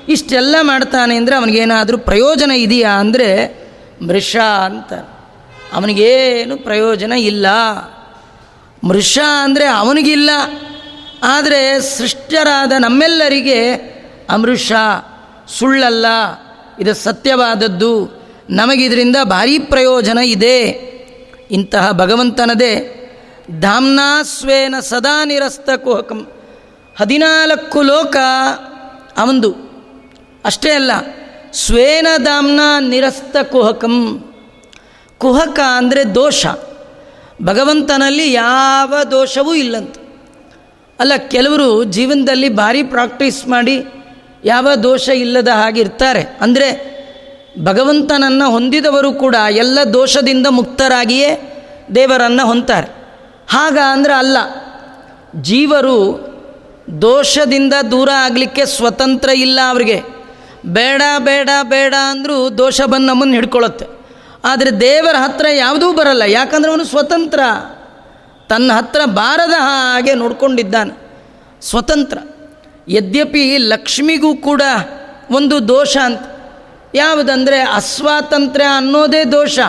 ಇಷ್ಟೆಲ್ಲ ಮಾಡ್ತಾನೆ ಅಂದರೆ ಅವನಿಗೇನಾದರೂ ಪ್ರಯೋಜನ ಇದೆಯಾ ಅಂದರೆ ಮೃಷ ಅಂತ. ಅವನಿಗೇನು ಪ್ರಯೋಜನ ಇಲ್ಲ. ಮೃಷ ಅಂದರೆ ಅವನಿಗಿಲ್ಲ. ಆದರೆ ಸೃಷ್ಟರಾದ ನಮ್ಮೆಲ್ಲರಿಗೆ ಅಮೃಷ ಸುಳ್ಳಲ್ಲ. ಇದು ಸತ್ಯವಾದದ್ದು. ನಮಗಿದರಿಂದ ಭಾರೀ ಪ್ರಯೋಜನ ಇದೆ. ಇಂತಹ ಭಗವಂತನದೇ ಧಾಮ್ನಾಸ್ವೇನ ಸದಾ ನಿರಸ್ತ ಕುಹಕಂ ಹದಿನಾಲ್ಕು ಲೋಕ ಅವಂದು. ಅಷ್ಟೇ ಅಲ್ಲ, ಸ್ವೇನ ದಾಮ್ನ ನಿರಸ್ತ ಕುಹಕಂ. ಕುಹಕ ಅಂದರೆ ದೋಷ. ಭಗವಂತನಲ್ಲಿ ಯಾವ ದೋಷವೂ ಇಲ್ಲಂತ. ಅಲ್ಲ, ಕೆಲವರು ಜೀವನದಲ್ಲಿ ಭಾರಿ ಪ್ರಾಕ್ಟೀಸ್ ಮಾಡಿ ಯಾವ ದೋಷ ಇಲ್ಲದ ಹಾಗಿರ್ತಾರೆ ಅಂದರೆ ಭಗವಂತನನ್ನು ಹೊಂದಿದವರು ಕೂಡ ಎಲ್ಲ ದೋಷದಿಂದ ಮುಕ್ತರಾಗಿಯೇ ದೇವರನ್ನು ಹೊಂತಾರೆ ಹಾಗ ಅಂದರೆ ಅಲ್ಲ, ಜೀವರು ದೋಷದಿಂದ ದೂರ ಆಗಲಿಕ್ಕೆ ಸ್ವತಂತ್ರ ಇಲ್ಲ ಅವರಿಗೆ. ಬೇಡ ಬೇಡ ಬೇಡ ಅಂದರೂ ದೋಷ ಬಂದು ನಮ್ಮನ್ನು ಹಿಡ್ಕೊಳ್ಳುತ್ತೆ ಆದರೆ ದೇವರ ಹತ್ರ ಯಾವುದೂ ಬರಲ್ಲ. ಯಾಕಂದರೆ ಅವನು ಸ್ವತಂತ್ರ. ತನ್ನ ಹತ್ರ ಬಾರದ ಹಾಗೆ ನೋಡ್ಕೊಂಡಿದ್ದಾನೆ. ಸ್ವತಂತ್ರ. ಯದ್ಯಪಿ ಲಕ್ಷ್ಮಿಗೂ ಕೂಡ ಒಂದು ದೋಷ ಅಂತ. ಯಾವುದಂದರೆ ಅಸ್ವಾತಂತ್ರ್ಯ ಅನ್ನೋದೇ ದೋಷ.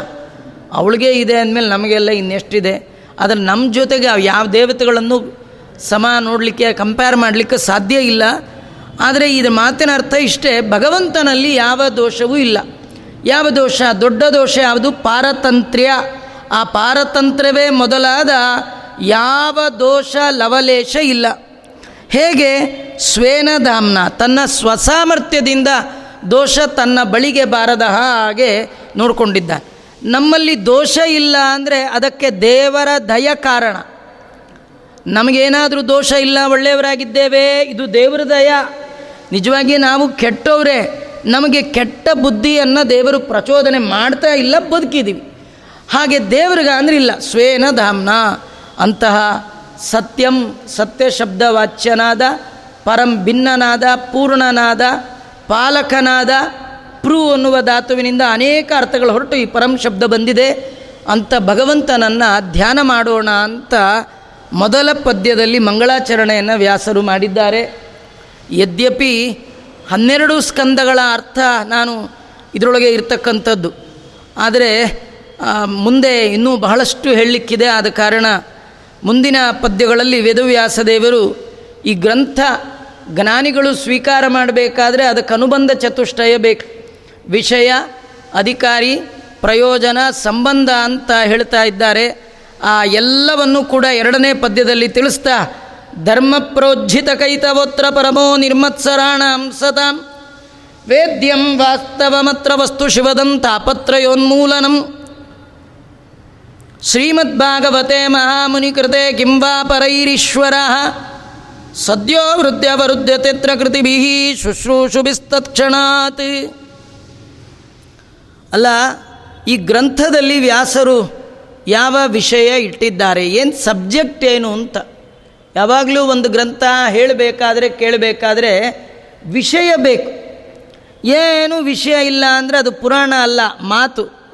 ಅವಳಿಗೆ ಇದೆ ಅಂದಮೇಲೆ ನಮಗೆಲ್ಲ ಇನ್ನೆಷ್ಟಿದೆ. ಆದರೆ ನಮ್ಮ ಜೊತೆಗೆ ಯಾವ ದೇವತೆಗಳನ್ನು ಸಮ ನೋಡಲಿಕ್ಕೆ ಕಂಪೇರ್ ಮಾಡಲಿಕ್ಕೆ ಸಾಧ್ಯ ಇಲ್ಲ. ಆದರೆ ಇದು ಮಾತಿನ ಅರ್ಥ ಇಷ್ಟೇ, ಭಗವಂತನಲ್ಲಿ ಯಾವ ದೋಷವೂ ಇಲ್ಲ. ಯಾವ ದೋಷ? ದೊಡ್ಡ ದೋಷ ಯಾವುದು? ಪಾರತಂತ್ರ್ಯ. ಆ ಪಾರತಂತ್ರ್ಯವೇ ಮೊದಲಾದ ಯಾವ ದೋಷ ಲವಲೇಶ ಇಲ್ಲ. ಹೇಗೆ? ಸ್ವೇನಧಾಮ್ನ ತನ್ನ ಸ್ವಸಾಮರ್ಥ್ಯದಿಂದ ದೋಷ ತನ್ನ ಬಳಿಗೆ ಬಾರದ ಹಾಗೆ ನೋಡಿಕೊಂಡಿದ್ದ ನಮ್ಮಲ್ಲಿ ದೋಷ ಇಲ್ಲ ಅಂದರೆ ಅದಕ್ಕೆ ದೇವರ ದಯ ಕಾರಣ. ನಮಗೇನಾದರೂ ದೋಷ ಇಲ್ಲ, ಒಳ್ಳೆಯವರಾಗಿದ್ದೇವೆ, ಇದು ದೇವರ ದಯ. ನಿಜವಾಗಿ ನಾವು ಕೆಟ್ಟವರೇ. ನಮಗೆ ಕೆಟ್ಟ ಬುದ್ಧಿಯನ್ನು ದೇವರು ಪ್ರಚೋದನೆ ಮಾಡ್ತಾ ಇಲ್ಲ ಬದುಕಿದ್ದೀವಿ ಹಾಗೆ ದೇವ್ರಿಗೆ ಅಂದ್ರೆ ಇಲ್ಲ ಸ್ವೇನ ಧಾಮ್ನ. ಅಂತಹ ಸತ್ಯಂ ಸತ್ಯ ಶಬ್ದ ವಾಚ್ಯನಾದ, ಪರಂ ಭಿನ್ನನಾದ, ಪೂರ್ಣನಾದ, ಪಾಲಕನಾದ, ಪ್ರು ಅನ್ನುವ ಧಾತುವಿನಿಂದ ಅನೇಕ ಅರ್ಥಗಳು ಹೊರಟು ಈ ಪರಂ ಶಬ್ದ ಬಂದಿದೆ. ಅಂತ ಭಗವಂತನನ್ನು ಧ್ಯಾನ ಮಾಡೋಣ ಅಂತ ಮೊದಲ ಪದ್ಯದಲ್ಲಿ ಮಂಗಳಾಚರಣೆಯನ್ನು ವ್ಯಾಸರು ಮಾಡಿದ್ದಾರೆ. ಯದ್ಯಪಿ ಹನ್ನೆರಡು ಸ್ಕಂದಗಳ ಅರ್ಥ ನಾನು ಇದರೊಳಗೆ ಇರ್ತಕ್ಕಂಥದ್ದು. ಆದರೆ ಮುಂದೆ ಇನ್ನೂ ಬಹಳಷ್ಟು ಹೇಳಲಿಕ್ಕಿದೆ. ಆದ ಕಾರಣ ಮುಂದಿನ ಪದ್ಯಗಳಲ್ಲಿ ವೇದವ್ಯಾಸದೇವರು ಈ ಗ್ರಂಥ ಜ್ಞಾನಿಗಳು ಸ್ವೀಕಾರ ಮಾಡಬೇಕಾದ್ರೆ ಅದಕ್ಕೆ ಅನುಬಂಧ ಚತುಷ್ಟಯ ಬೇಕು. ವಿಷಯ, ಅಧಿಕಾರಿ, ಪ್ರಯೋಜನ, ಸಂಬಂಧ ಅಂತ ಹೇಳ್ತಾ ಇದ್ದಾರೆ. ಆ ಎಲ್ಲವನ್ನು ಕೂಡ ಎರಡನೇ ಪದ್ಯದಲ್ಲಿ ತಿಳಿಸ್ತಾ ಧರ್ಮ ಪ್ರೋಜ್ಜಿತ ಕೈತವೋತ್ರ ಪರಮೋ ನಿರ್ಮತ್ಸರಾಣಾಂ ಸತಾಂ, ವೇದ್ಯಂ ವಾಸ್ತವಮತ್ರ ವಸ್ತು ಶಿವದಂ ತಾಪತ್ರಯೋನ್ಮೂಲನಂ. ಶ್ರೀಮದ್ಭಾಗವತೆ ಮಹಾಮುನಿಕೃತೆ ಕಿಂ ವಾ ಪರೈರೀಶ್ವರ, ಸದ್ಯೋ ವೃದ್ಧ್ಯವರುದ್ಧತೆತ್ರ ಕೃತಿಭಿ ಶುಶ್ರೂಷುಭಿಸ್ತತ್ಕ್ಷಣಾತ್ ಅಲ್ಲ, ಈ ಗ್ರಂಥದಲ್ಲಿ ವ್ಯಾಸರು ಯಾವ ವಿಷಯ ಇಟ್ಟಿದ್ದಾರೆ, ಏನು ಸಬ್ಜೆಕ್ಟ್ ಏನು ಅಂತ. ಯಾವಾಗಲೂ ಒಂದು ಗ್ರಂಥ ಹೇಳಬೇಕಾದ್ರೆ, ಕೇಳಬೇಕಾದ್ರೆ ವಿಷಯ ಬೇಕು. ಏನು ವಿಷಯ ಇಲ್ಲ ಅಂದರೆ ಅದು ಪುರಾಣ ಅಲ್ಲ, ಮಾತು.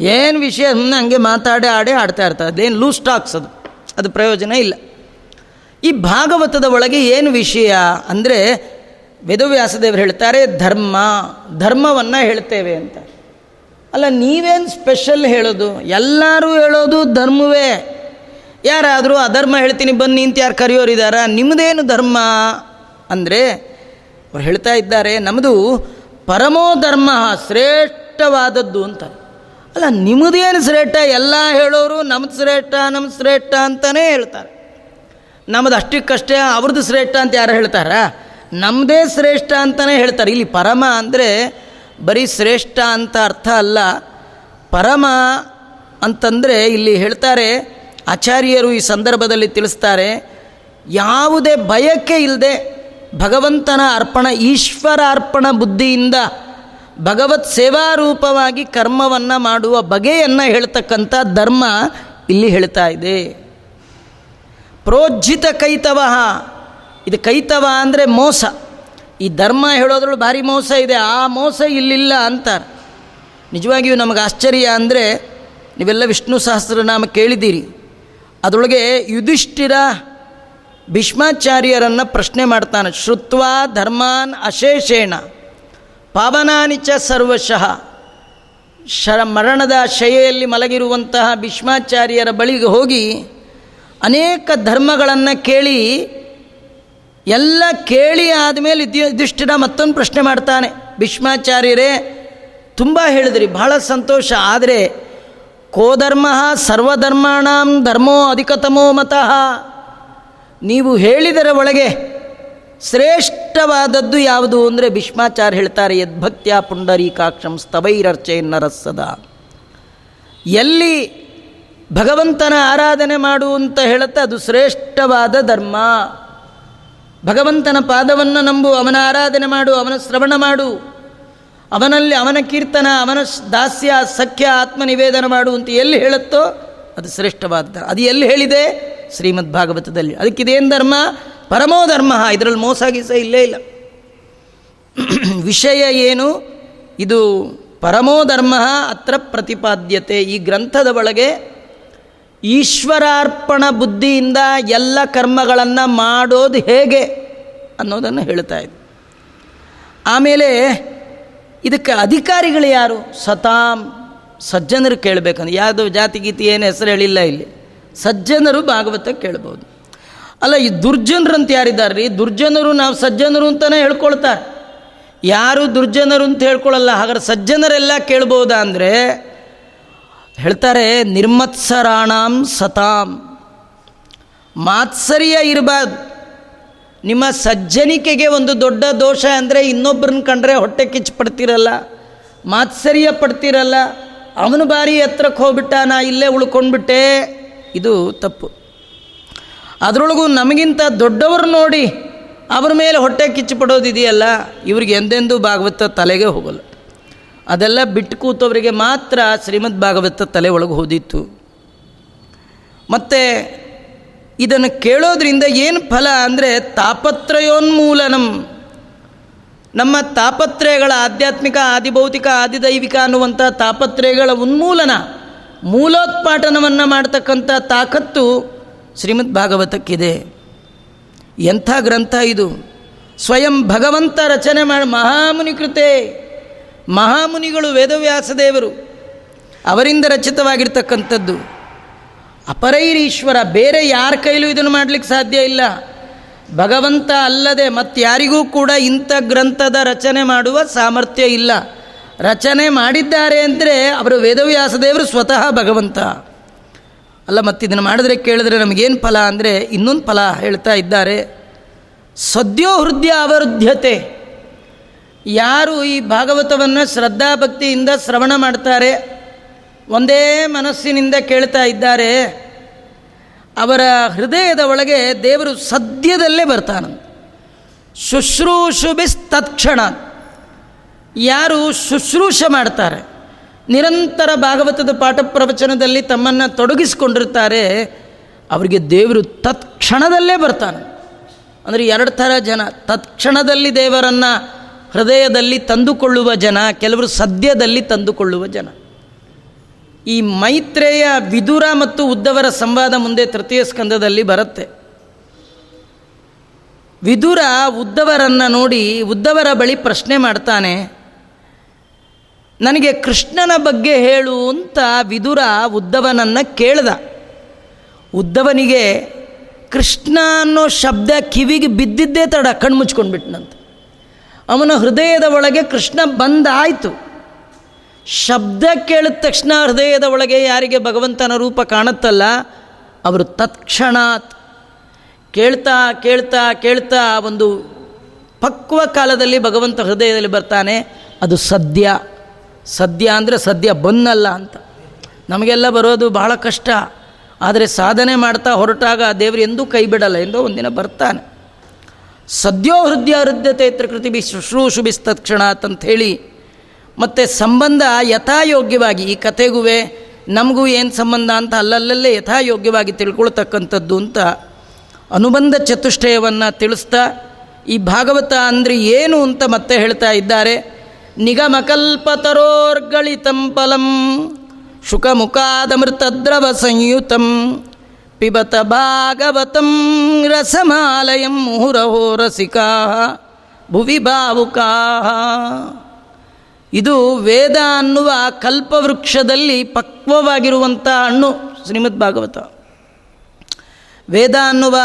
ಏನು ವಿಷಯ ಸುಮ್ಮನೆ ಹಂಗೆ ಮಾತಾಡಿ ಆಡೇ ಆಡ್ತಾ ಇರ್ತಾರೆ. ಅದೇನು ಲೂಸ್ ಟಾಕ್ಸ್ ಅದು. ಅದು ಪ್ರಯೋಜನ ಇಲ್ಲ. ಈ ಭಾಗವತದ ಒಳಗೆ ಏನು ವಿಷಯ ಅಂದರೆ ವೇದವ್ಯಾಸದೇವರು ಹೇಳ್ತಾರೆ, ಧರ್ಮ, ಧರ್ಮವನ್ನು ಹೇಳ್ತೇವೆ ಅಂತ. ಅಲ್ಲ, ನೀವೇನು ಸ್ಪೆಷಲ್ ಹೇಳೋದು? ಎಲ್ಲರೂ ಹೇಳೋದು ಧರ್ಮವೇ. ಯಾರಾದರೂ ಅಧರ್ಮ ಹೇಳ್ತೀನಿ ಬನ್ನಿ ಅಂತ ಯಾರು ಕರೆಯೋರಿದಾರ? ನಿಮ್ಮದೇನು ಧರ್ಮ? ಅಂದರೆ, ಅವ್ರು ಹೇಳ್ತಾ ಇದ್ದಾರೆ ನಮ್ಮದು ಪರಮೋ ಧರ್ಮ ಶ್ರೇಷ್ಠವಾದದ್ದು ಅಂತ. ಅಲ್ಲ ನಿಮ್ಮದೇನು ಶ್ರೇಷ್ಠ? ಎಲ್ಲ ಹೇಳೋರು ನಮ್ದು ಶ್ರೇಷ್ಠ ನಮ್ಮ ಶ್ರೇಷ್ಠ ಅಂತಲೇ ಹೇಳ್ತಾರೆ. ನಮ್ಮದು ಅಷ್ಟಕ್ಕಷ್ಟೇ ಅವ್ರದ್ದು ಶ್ರೇಷ್ಠ ಅಂತ ಯಾರು ಹೇಳ್ತಾರಾ? ನಮ್ಮದೇ ಶ್ರೇಷ್ಠ ಅಂತಲೇ ಹೇಳ್ತಾರೆ. ಇಲ್ಲಿ ಪರಮ ಅಂದರೆ ಬರೀ ಶ್ರೇಷ್ಠ ಅಂತ ಅರ್ಥ ಅಲ್ಲ. ಪರಮ ಅಂತಂದರೆ ಇಲ್ಲಿ ಹೇಳ್ತಾರೆ, ಆಚಾರ್ಯರು ಈ ಸಂದರ್ಭದಲ್ಲಿ ತಿಳಿಸ್ತಾರೆ, ಯಾವುದೇ ಬಯಕೆ ಇಲ್ಲದೆ ಭಗವಂತನ ಅರ್ಪಣ, ಈಶ್ವರ ಅರ್ಪಣ ಬುದ್ಧಿಯಿಂದ ಭಗವತ್ ಸೇವಾರೂಪವಾಗಿ ಕರ್ಮವನ್ನು ಮಾಡುವ ಬಗೆಯನ್ನು ಹೇಳ್ತಕ್ಕಂಥ ಧರ್ಮ ಇಲ್ಲಿ ಹೇಳ್ತಾ ಇದೆ. ಪ್ರೋಜ್ಜಿತ ಕೈತವ, ಇದು ಕೈತವ ಅಂದರೆ ಮೋಸ. ಈ ಧರ್ಮ ಹೇಳೋದ್ರಲ್ಲಿ ಭಾರಿ ಮೋಸ ಇದೆ. ಆ ಮೋಸ ಇಲ್ಲಿಲ್ಲ ಅಂತಾರೆ. ನಿಜವಾಗಿಯೂ ನಮಗೆ ಆಶ್ಚರ್ಯ ಅಂದರೆ ನೀವೆಲ್ಲ ವಿಷ್ಣು ಸಹಸ್ರನಾಮ ಕೇಳಿದ್ದೀರಿ. ಅದರೊಳಗೆ ಯುಧಿಷ್ಠಿರ ಭೀಷ್ಮಾಚಾರ್ಯರನ್ನು ಪ್ರಶ್ನೆ ಮಾಡ್ತಾನೆ. ಶ್ರುತ್ವ ಧರ್ಮಾನ್ ಅಶೇಷೇಣ ಪಾವನಾನಿಚ ಸರ್ವಶಃ. ಶರ ಮರಣದ ಶಯೆಯಲ್ಲಿ ಮಲಗಿರುವಂತಹ ಭೀಷ್ಮಾಚಾರ್ಯರ ಬಳಿಗೆ ಹೋಗಿ ಅನೇಕ ಧರ್ಮಗಳನ್ನು ಕೇಳಿ ಎಲ್ಲ ಕೇಳಿ ಆದಮೇಲೆ ಯುಧಿಷ್ಠಿರ ಮತ್ತೊಂದು ಪ್ರಶ್ನೆ ಮಾಡ್ತಾನೆ. ಭೀಷ್ಮಾಚಾರ್ಯರೇ, ತುಂಬ ಹೇಳಿದ್ರಿ, ಬಹಳ ಸಂತೋಷ. ಆದರೆ, ಕೋಧರ್ಮ ಸರ್ವಧರ್ಮಾಣಂ ಧರ್ಮೋ ಅಧಿಕತಮೋ ಮತಃ. ನೀವು ಹೇಳಿದರ ಒಳಗೆ ಶ್ರೇಷ್ಠವಾದದ್ದು ಯಾವುದು ಅಂದರೆ ಭೀಷ್ಮಾಚಾರ್ಯ ಹೇಳ್ತಾರೆ ಯದ್ಭಕ್ತ್ಯ ಪುಂಡರೀಕಾಕ್ಷಂ ನರಸದ ಎಲ್ಲಿ ಭಗವಂತನ ಆರಾಧನೆ ಮಾಡು ಅಂತ ಹೇಳುತ್ತೆ, ಅದು ಶ್ರೇಷ್ಠವಾದ ಧರ್ಮ. ಭಗವಂತನ ಪಾದವನ್ನು ನಂಬು, ಅವನ ಆರಾಧನೆ ಮಾಡು, ಅವನ ಶ್ರವಣ ಮಾಡು. ಅವನಲ್ಲಿ ಅವನ ಕೀರ್ತನ, ಅವನ ದಾಸ್ಯ, ಸಖ್ಯ, ಆತ್ಮನಿವೇದನ ಮಾಡು ಅಂತ ಎಲ್ಲಿ ಹೇಳುತ್ತೋ ಅದು ಶ್ರೇಷ್ಠವಾದ ಅದು ಎಲ್ಲಿ ಹೇಳಿದೆ? ಶ್ರೀಮದ್ ಭಾಗವತದಲ್ಲಿ ಅದಕ್ಕಿದೇನು ಧರ್ಮ? ಪರಮೋ ಧರ್ಮ. ಇದರಲ್ಲಿ ಮೋಸ ಗೀಸ ಇಲ್ಲೇ ಇಲ್ಲ. ವಿಷಯ ಏನು? ಇದು ಪರಮೋ ಧರ್ಮ ಅತ್ರ ಪ್ರತಿಪಾದ್ಯತೆ. ಈ ಗ್ರಂಥದ ಒಳಗೆ ಈಶ್ವರಾರ್ಪಣ ಬುದ್ಧಿಯಿಂದ ಎಲ್ಲ ಕರ್ಮಗಳನ್ನು ಮಾಡೋದು ಹೇಗೆ ಅನ್ನೋದನ್ನು ಹೇಳ್ತಾ ಇದ್ದೆ. ಆಮೇಲೆ ಇದಕ್ಕೆ ಅಧಿಕಾರಿಗಳು ಯಾರು? ಸತಾಂ ಸಜ್ಜನರು ಕೇಳಬೇಕಂದ್ರೆ ಯಾವುದೋ ಜಾತಿ ಗೀತಿ ಏನು ಹೆಸರು ಹೇಳಿಲ್ಲ ಇಲ್ಲಿ. ಸಜ್ಜನರು ಭಾಗವತ ಕೇಳ್ಬೋದು. ಅಲ್ಲ, ಈ ದುರ್ಜನರು ಅಂತ ಯಾರಿದ್ದಾರೆ? ರೀ ದುರ್ಜನರು ನಾವು ಸಜ್ಜನರು ಅಂತಲೇ ಹೇಳ್ಕೊಳ್ತಾರೆ. ಯಾರು ದುರ್ಜನರು ಅಂತ ಹೇಳ್ಕೊಳ್ಳಲ್ಲ ಹಾಗಾದ್ರೆ ಸಜ್ಜನರೆಲ್ಲ ಕೇಳ್ಬೋದಾ ಅಂದರೆ ಹೇಳ್ತಾರೆ, ನಿರ್ಮತ್ಸರಾಣಾಂ ಸತಾಂ. ಮಾತ್ಸರ್ಯ ಇರಬಾರ್ದು ನಿಮ್ಮ ಸಜ್ಜನಿಕೆಗೆ ಒಂದು ದೊಡ್ಡ ದೋಷ ಅಂದರೆ ಇನ್ನೊಬ್ಬರನ್ನ ಕಂಡ್ರೆ ಹೊಟ್ಟೆ ಕಿಚ್ಚು ಪಡ್ತಿರಲ್ಲ ಮಾತ್ಸರ್ಯ ಪಡ್ತಿರಲ್ಲ, ಅವನು ಬಾರಿ ಎತ್ತರಕ್ಕೆ ಹೋಗ್ಬಿಟ್ಟ ನಾ ಇಲ್ಲೇ ಉಳ್ಕೊಂಡ್ಬಿಟ್ಟೆ. ಇದು ತಪ್ಪು. ಅದರೊಳಗೂ ನಮಗಿಂತ ದೊಡ್ಡವರು ನೋಡಿ, ಅವ್ರ ಮೇಲೆ ಹೊಟ್ಟೆ ಕಿಚ್ಚು ಪಡೋದಿದೆಯಲ್ಲ ಇವ್ರಿಗೆ ಎಂದೆಂದೂ ಭಾಗವತ ತಲೆಗೆ ಹೋಗಲ್ಲ. ಅದೆಲ್ಲ ಬಿಟ್ಟು ಕೂತವರಿಗೆ ಮಾತ್ರ ಶ್ರೀಮದ್ ಭಾಗವತ ತಲೆ ಒಳಗೆ ಹೋದಿತ್ತು ಮತ್ತು ಇದನ್ನು ಕೇಳೋದ್ರಿಂದ ಏನು ಫಲ ಅಂದರೆ ತಾಪತ್ರಯೋನ್ಮೂಲನಂ. ನಮ್ಮ ತಾಪತ್ರಯಗಳ ಆಧ್ಯಾತ್ಮಿಕ, ಆದಿಭೌತಿಕ, ಆದಿದೈವಿಕ ಅನ್ನುವಂಥ ತಾಪತ್ರಯಗಳ ಉನ್ಮೂಲನ, ಮೂಲೋತ್ಪಾಟನವನ್ನು ಮಾಡ್ತಕ್ಕಂಥ ತಾಕತ್ತು ಶ್ರೀಮದ್ ಭಾಗವತಕ್ಕಿದೆ. ಎಂಥ ಗ್ರಂಥ ಇದು? ಸ್ವಯಂ ಭಗವಂತ ರಚನೆ ಮಾಡಿ ಮಹಾಮುನಿ ಕೃತೆ ಮಹಾಮುನಿಗಳು ವೇದವ್ಯಾಸ ದೇವರು ಅವರಿಂದ ರಚಿತವಾಗಿರ್ತಕ್ಕಂಥದ್ದು. ಅಪರೈರೀಶ್ವರ, ಬೇರೆ ಯಾರ ಕೈಲೂ ಇದನ್ನು ಮಾಡಲಿಕ್ಕೆ ಸಾಧ್ಯ ಇಲ್ಲ. ಭಗವಂತ ಅಲ್ಲದೆ ಮತ್ತಾರಿಗೂ ಕೂಡ ಇಂಥ ಗ್ರಂಥದ ರಚನೆ ಮಾಡುವ ಸಾಮರ್ಥ್ಯ ಇಲ್ಲ. ರಚನೆ ಮಾಡಿದ್ದಾರೆ ಅಂದರೆ ಅವರು ವೇದವ್ಯಾಸ ದೇವರು ಸ್ವತಃ ಭಗವಂತ. ಅಲ್ಲ ಮತ್ತಿದನ್ನು ಮಾಡಿದ್ರೆ ಕೇಳಿದ್ರೆ ನಮಗೇನು ಫಲ ಅಂದರೆ ಇನ್ನೊಂದು ಫಲ ಹೇಳ್ತಾ ಇದ್ದಾರೆ. ಸದ್ಯೋ ಹೃದಯ ಅವರುದ್ಧತೆ ಯಾರು ಈ ಭಾಗವತವನ್ನು ಶ್ರದ್ಧಾಭಕ್ತಿಯಿಂದ ಶ್ರವಣ ಮಾಡ್ತಾರೆ, ಒಂದೇ ಮನಸ್ಸಿನಿಂದ ಕೇಳ್ತಾ ಇದ್ದಾರೆ, ಅವರ ಹೃದಯದ ಒಳಗೆ ದೇವರು ಸದ್ಯದಲ್ಲೇ ಬರ್ತಾನಂತ. ಶುಶ್ರೂಷುಬಿಸ್ ತತ್ಕ್ಷಣ ಯಾರು ಶುಶ್ರೂಷ ಮಾಡ್ತಾರೆ, ನಿರಂತರ ಭಾಗವತದ ಪಾಠ ಪ್ರವಚನದಲ್ಲಿ ತಮ್ಮನ್ನು ತೊಡಗಿಸಿಕೊಂಡಿರ್ತಾರೆ, ಅವರಿಗೆ ದೇವರು ತತ್ಕ್ಷಣದಲ್ಲೇ ಬರ್ತಾನೆ. ಅಂದರೆ ಎರಡು ಥರ ಜನ, ತತ್ಕ್ಷಣದಲ್ಲಿ ದೇವರನ್ನು ಹೃದಯದಲ್ಲಿ ತಂದುಕೊಳ್ಳುವ ಜನ, ಕೆಲವರು ಸದ್ಯದಲ್ಲಿ ತಂದುಕೊಳ್ಳುವ ಜನ. ಈ ಮೈತ್ರೇಯ, ವಿದುರ ಮತ್ತು ಉದ್ದವರ ಸಂವಾದ ಮುಂದೆ ತೃತೀಯ ಸ್ಕಂದದಲ್ಲಿ ಬರುತ್ತೆ. ವಿದುರ ಉದ್ದವರನ್ನು ನೋಡಿ, ಉದ್ದವರ ಬಳಿ ಪ್ರಶ್ನೆ ಮಾಡ್ತಾನೆ, ನನಗೆ ಕೃಷ್ಣನ ಬಗ್ಗೆ ಹೇಳು ಅಂತ ವಿದುರ ಉದ್ದವನನ್ನು ಕೇಳ್ದ. ಉದ್ದವನಿಗೆ, ಕೃಷ್ಣ ಅನ್ನೋ ಶಬ್ದ ಕಿವಿಗೆ ಬಿದ್ದಿದ್ದೇ ತಡ, ಕಣ್ಣು ಮುಚ್ಕೊಂಡ್ಬಿಟ್ನಂತ. ಅವನ ಹೃದಯದ ಒಳಗೆ ಕೃಷ್ಣ ಬಂದಾಯಿತು. ಶಬ್ದ ಕೇಳಿದ ತಕ್ಷಣ ಹೃದಯದ ಒಳಗೆ ಯಾರಿಗೆ ಭಗವಂತನ ರೂಪ ಕಾಣುತ್ತಲ್ಲ, ಅವರು ತತ್ಕ್ಷಣಾತ್ ಕೇಳ್ತಾ ಕೇಳ್ತಾ ಕೇಳ್ತಾ ಒಂದು ಪಕ್ವ ಕಾಲದಲ್ಲಿ ಭಗವಂತ ಹೃದಯದಲ್ಲಿ ಬರ್ತಾನೆ, ಅದು ಸದ್ಯ. ಸದ್ಯ ಅಂದರೆ ಸದ್ಯ ಬನ್ನಲ್ಲ ಅಂತ. ನಮಗೆಲ್ಲ ಬರೋದು ಬಹಳ ಕಷ್ಟ. ಆದರೆ ಸಾಧನೆ ಮಾಡ್ತಾ ಹೊರಟಾಗ ದೇವರು ಎಂದೂ ಕೈ ಬಿಡಲ್ಲ, ಎಂದೋ ಒಂದಿನ ಬರ್ತಾನೆ. ಸದ್ಯೋ ಹೃದಯ ಹೃದಯತೆ ತ್ರಿಕೃತಿ ಶುಶ್ರೂಷುಬಿಸ್ತತ್ಕ್ಷಣಾತ್ ಅಂತ ಹೇಳಿ ಮತ್ತು ಸಂಬಂಧ ಯಥಾಯೋಗ್ಯವಾಗಿ ಈ ಕಥೆಗೂ ನಮಗೂ ಏನು ಸಂಬಂಧ ಅಂತ ಅಲ್ಲಲ್ಲೇ ಯಥಾಯೋಗ್ಯವಾಗಿ ತಿಳ್ಕೊಳ್ತಕ್ಕಂಥದ್ದು ಅಂತ ಅನುಬಂಧ ಚತುಷ್ಟಯವನ್ನು ತಿಳಿಸ್ತಾ ಈ ಭಾಗವತ ಅಂದರೆ ಏನು ಅಂತ ಮತ್ತೆ ಹೇಳ್ತಾ ಇದ್ದಾರೆ. ನಿಗಮಕಲ್ಪತರೋರ್ಗಳಿತಂ ಫಲಂ ಶುಕಮುಖಾದಮೃತದ್ರವ ಸಂಯುತಂ ಪಿಬತ ಭಾಗವತಂ ರಸಮಾಲಯಂ ಮುಹುರಹೋ ರಸಿಕಾ ಭುವಿ ಭಾವುಕಾ ಇದು ವೇದ ಅನ್ನುವ ಕಲ್ಪವೃಕ್ಷದಲ್ಲಿ ಪಕ್ವವಾಗಿರುವಂಥ ಹಣ್ಣು ಶ್ರೀಮದ್ ಭಾಗವತ. ವೇದ ಅನ್ನುವ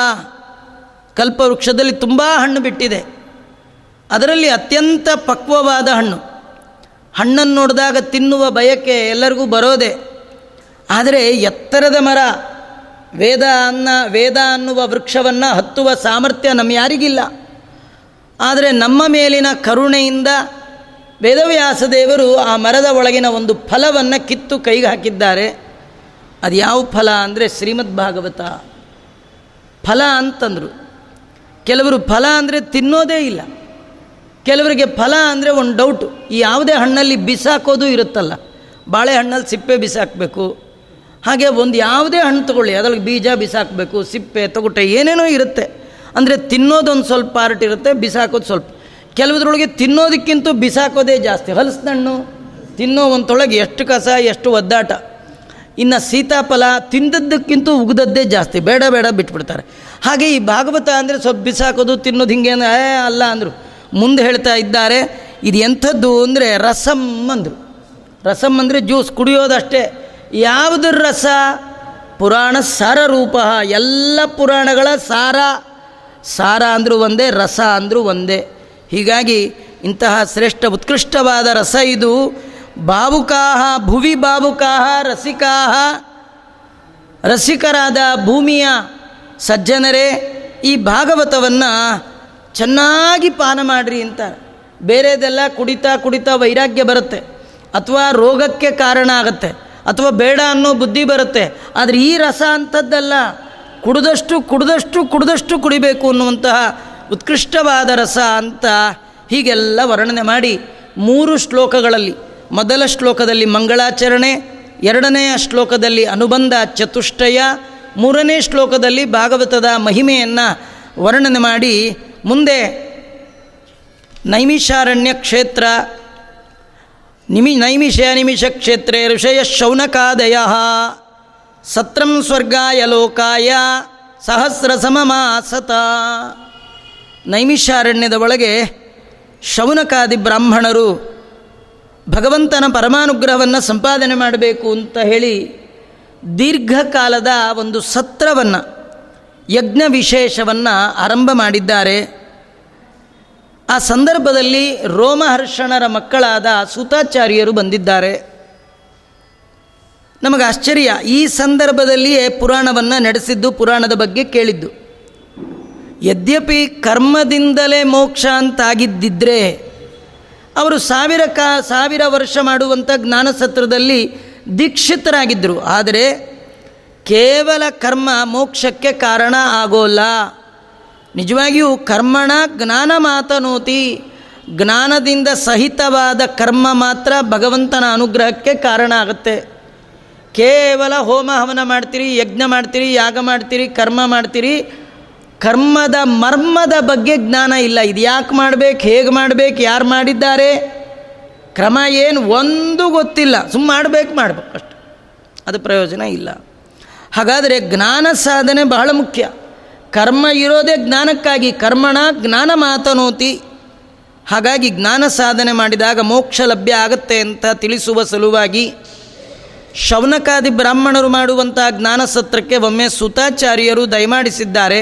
ಕಲ್ಪವೃಕ್ಷದಲ್ಲಿ ತುಂಬ ಹಣ್ಣು ಬಿಟ್ಟಿದೆ. ಅದರಲ್ಲಿ ಅತ್ಯಂತ ಪಕ್ವವಾದ ಹಣ್ಣು. ಹಣ್ಣನ್ನು ನೋಡಿದಾಗ ತಿನ್ನುವ ಬಯಕೆ ಎಲ್ಲರಿಗೂ ಬರೋದೆ. ಆದರೆ ಎತ್ತರದ ಮರ ವೇದ ಅನ್ನ, ವೇದ ಅನ್ನುವ ವೃಕ್ಷವನ್ನು ಹತ್ತುವ ಸಾಮರ್ಥ್ಯ ನಮ್ಮ ಯಾರಿಗಿಲ್ಲ. ಆದರೆ ನಮ್ಮ ಮೇಲಿನ ಕರುಣೆಯಿಂದ ವೇದವ್ಯಾಸ ದೇವರು ಆ ಮರದ ಒಳಗಿನ ಒಂದು ಫಲವನ್ನು ಕಿತ್ತು ಕೈಗೆ ಹಾಕಿದ್ದಾರೆ. ಅದು ಯಾವ ಫಲ ಅಂದರೆ ಶ್ರೀಮದ್ ಭಾಗವತ. ಫಲ ಅಂತಂದರು. ಕೆಲವರು ಫಲ ಅಂದರೆ ತಿನ್ನೋದೇ ಇಲ್ಲ. ಕೆಲವರಿಗೆ ಫಲ ಅಂದರೆ ಒಂದು ಡೌಟು ಈ ಯಾವುದೇ ಹಣ್ಣಲ್ಲಿ ಬಿಸಾಕೋದು ಇರುತ್ತಲ್ಲ. ಬಾಳೆಹಣ್ಣಲ್ಲಿ ಸಿಪ್ಪೆ ಬಿಸಾಕಬೇಕು. ಹಾಗೆ ಒಂದು ಯಾವುದೇ ಹಣ್ಣು ತಗೊಳ್ಳಿ. ಅದರಲ್ಲಿ ಬೀಜ ಬಿಸಾಕಬೇಕು, ಸಿಪ್ಪೆ ತೊಗೊಟ್ಟೆ ಏನೇನೋ ಇರುತ್ತೆ. ಅಂದರೆ ತಿನ್ನೋದೊಂದು ಸ್ವಲ್ಪ ಪಾರ್ಟ್ ಇರುತ್ತೆ, ಬಿಸಾಕೋದು ಸ್ವಲ್ಪ. ಕೆಲವುದ್ರೊಳಗೆ ತಿನ್ನೋದಕ್ಕಿಂತ ಬಿಸಾಕೋದೇ ಜಾಸ್ತಿ. ಹಲಸಿನಣ್ಣು ತಿನ್ನೋ ಒಂದೊಳಗೆ ಎಷ್ಟು ಕಸ, ಎಷ್ಟು ಒದ್ದಾಟ. ಇನ್ನು ಸೀತಾಫಲ ತಿಂದದ್ದಕ್ಕಿಂತ ಉಗಿದದ್ದೇ ಜಾಸ್ತಿ. ಬೇಡ ಬೇಡ ಬಿಟ್ಬಿಡ್ತಾರೆ. ಹಾಗೆ ಈ ಭಾಗವತ ಅಂದರೆ ಸ್ವಲ್ಪ ಬಿಸಾಕೋದು, ತಿನ್ನೋದು ಹಿಂಗೆ ಏ, ಅಲ್ಲ ಅಂದರು. ಮುಂದೆ ಹೇಳ್ತಾ ಇದ್ದಾರೆ, ಇದು ಎಂಥದ್ದು ಅಂದರೆ ರಸಮ್ ಅಂದರು. ರಸಮ್ ಅಂದರೆ ಜ್ಯೂಸ್ ಕುಡಿಯೋದಷ್ಟೇ. ಯಾವುದ್ರ ರಸ? ಪುರಾಣ ಸಾರ ರೂಪ. ಎಲ್ಲ ಪುರಾಣಗಳ ಸಾರ. ಸಾರ ಅಂದರೂ ಒಂದೇ, ರಸ ಅಂದರೂ ಒಂದೇ. ಹೀಗಾಗಿ ಇಂತಹ ಶ್ರೇಷ್ಠ, ಉತ್ಕೃಷ್ಟವಾದ ರಸ ಇದು. ಭಾವುಕಾಹ ಭುವಿ ಭಾವುಕಾಹ ರಸಿಕಾಹ. ರಸಿಕರಾದ ಭೂಮಿಯ ಸಜ್ಜನರೇ, ಈ ಭಾಗವತವನ್ನು ಚೆನ್ನಾಗಿ ಪಾನ ಮಾಡಿರಿ ಅಂತ. ಬೇರೆದೆಲ್ಲ ಕುಡಿತಾ ಕುಡಿತಾ ವೈರಾಗ್ಯ ಬರುತ್ತೆ. ಅಥವಾ ರೋಗಕ್ಕೆ ಕಾರಣ ಆಗುತ್ತೆ. ಅಥವಾ ಬೇಡ ಅನ್ನೋ ಬುದ್ಧಿ ಬರುತ್ತೆ. ಆದರೆ ಈ ರಸ ಅಂಥದ್ದಲ್ಲ ಕುಡಿದಷ್ಟು ಕುಡಿದಷ್ಟು ಕುಡಿದಷ್ಟು ಕುಡಿಬೇಕು ಅನ್ನುವಂತಹ ಉತ್ಕೃಷ್ಟವಾದ ರಸ ಅಂತ ಹೀಗೆಲ್ಲ ವರ್ಣನೆ ಮಾಡಿ ಮೂರು ಶ್ಲೋಕಗಳಲ್ಲಿ, ಮೊದಲ ಶ್ಲೋಕದಲ್ಲಿ ಮಂಗಳಾಚರಣೆ ಎರಡನೆಯ ಶ್ಲೋಕದಲ್ಲಿ ಅನುಬಂಧ ಚತುಷ್ಟಯ, ಮೂರನೇ ಶ್ಲೋಕದಲ್ಲಿ ಭಾಗವತದ ಮಹಿಮೆಯನ್ನು ವರ್ಣನೆ ಮಾಡಿ ಮುಂದೆ ನೈಮಿಷಾರಣ್ಯ ಕ್ಷೇತ್ರ ನಿಮಿ ನೈಮಿಷ ನಿಮಿಷ ಕ್ಷೇತ್ರೇ ಋಷಯ ಶೌನಕಾದಯ. ಸತ್ರಂ ಸ್ವರ್ಗಾಯ ಲೋಕಾಯ ಸಹಸ್ರ ಸಮಮಾಸತ. ನೈಮಿಷಾರಣ್ಯದ ಒಳಗೆ ಶೌನಕಾದಿ ಬ್ರಾಹ್ಮಣರು ಭಗವಂತನ ಪರಮಾನುಗ್ರಹವನ್ನು ಸಂಪಾದನೆ ಮಾಡಬೇಕು ಅಂತ ಹೇಳಿ ದೀರ್ಘಕಾಲದ ಒಂದು ಸತ್ರವನ್ನು, ಯಜ್ಞ ವಿಶೇಷವನ್ನು ಆರಂಭ ಮಾಡಿದ್ದಾರೆ. ಆ ಸಂದರ್ಭದಲ್ಲಿ ರೋಮಹರ್ಷಣರ ಮಕ್ಕಳಾದ ಸೂತಾಚಾರ್ಯರು ಬಂದಿದ್ದಾರೆ. ನಮಗೆ ಆಶ್ಚರ್ಯ, ಈ ಸಂದರ್ಭದಲ್ಲಿಯೇ ಪುರಾಣವನ್ನು ನಡೆಸಿದ್ದು, ಪುರಾಣದ ಬಗ್ಗೆ ಕೇಳಿದ್ದು. ಯದ್ಯಪಿ ಕರ್ಮದಿಂದಲೇ ಮೋಕ್ಷ ಅಂತಾಗಿದ್ದಿದ್ರೆ, ಅವರು ಸಾವಿರ ಕಾ, ಸಾವಿರ ವರ್ಷ ಮಾಡುವಂಥ ಜ್ಞಾನಸತ್ರದಲ್ಲಿ ದೀಕ್ಷಿತರಾಗಿದ್ದರು ಆದರೆ ಕೇವಲ ಕರ್ಮ ಮೋಕ್ಷಕ್ಕೆ ಕಾರಣ ಆಗೋಲ್ಲ. ನಿಜವಾಗಿಯೂ ಕರ್ಮಣ ಜ್ಞಾನ ಮಾತನೋತಿ. ಜ್ಞಾನದಿಂದ ಸಹಿತವಾದ ಕರ್ಮ ಮಾತ್ರ ಭಗವಂತನ ಅನುಗ್ರಹಕ್ಕೆ ಕಾರಣ ಆಗುತ್ತೆ. ಕೇವಲ ಹೋಮ ಹವನ ಮಾಡ್ತೀರಿ, ಯಜ್ಞ ಮಾಡ್ತೀರಿ, ಯಾಗ ಮಾಡ್ತೀರಿ, ಕರ್ಮ ಮಾಡ್ತೀರಿ. ಕರ್ಮದ ಮರ್ಮದ ಬಗ್ಗೆ ಜ್ಞಾನ ಇಲ್ಲ. ಇದು ಯಾಕೆ ಮಾಡಬೇಕು, ಹೇಗೆ ಮಾಡಬೇಕು, ಯಾರು ಮಾಡಿದ್ದಾರೆ? ಕ್ರಮ ಏನು ಒಂದು ಗೊತ್ತಿಲ್ಲ. ಸುಮ್ಮ ಮಾಡಬೇಕು ಮಾಡಬೇಕು ಅಷ್ಟು. ಅದು ಪ್ರಯೋಜನ ಇಲ್ಲ. ಹಾಗಾದರೆ ಜ್ಞಾನ ಸಾಧನೆ ಬಹಳ ಮುಖ್ಯ. ಕರ್ಮ ಇರೋದೇ ಜ್ಞಾನಕ್ಕಾಗಿ, ಕರ್ಮಣ ಜ್ಞಾನ ಮಾತನೋತಿ. ಹಾಗಾಗಿ ಜ್ಞಾನ ಸಾಧನೆ ಮಾಡಿದಾಗ ಮೋಕ್ಷ ಲಭ್ಯ ಆಗುತ್ತೆ ಅಂತ ತಿಳಿಸುವ ಸಲುವಾಗಿ ಶೌನಕಾದಿ ಬ್ರಾಹ್ಮಣರು ಮಾಡುವಂಥ ಜ್ಞಾನ ಸತ್ರಕ್ಕೆ ಒಮ್ಮೆ ಸುತಾಚಾರ್ಯರು ದಯಮಾಡಿಸಿದ್ದಾರೆ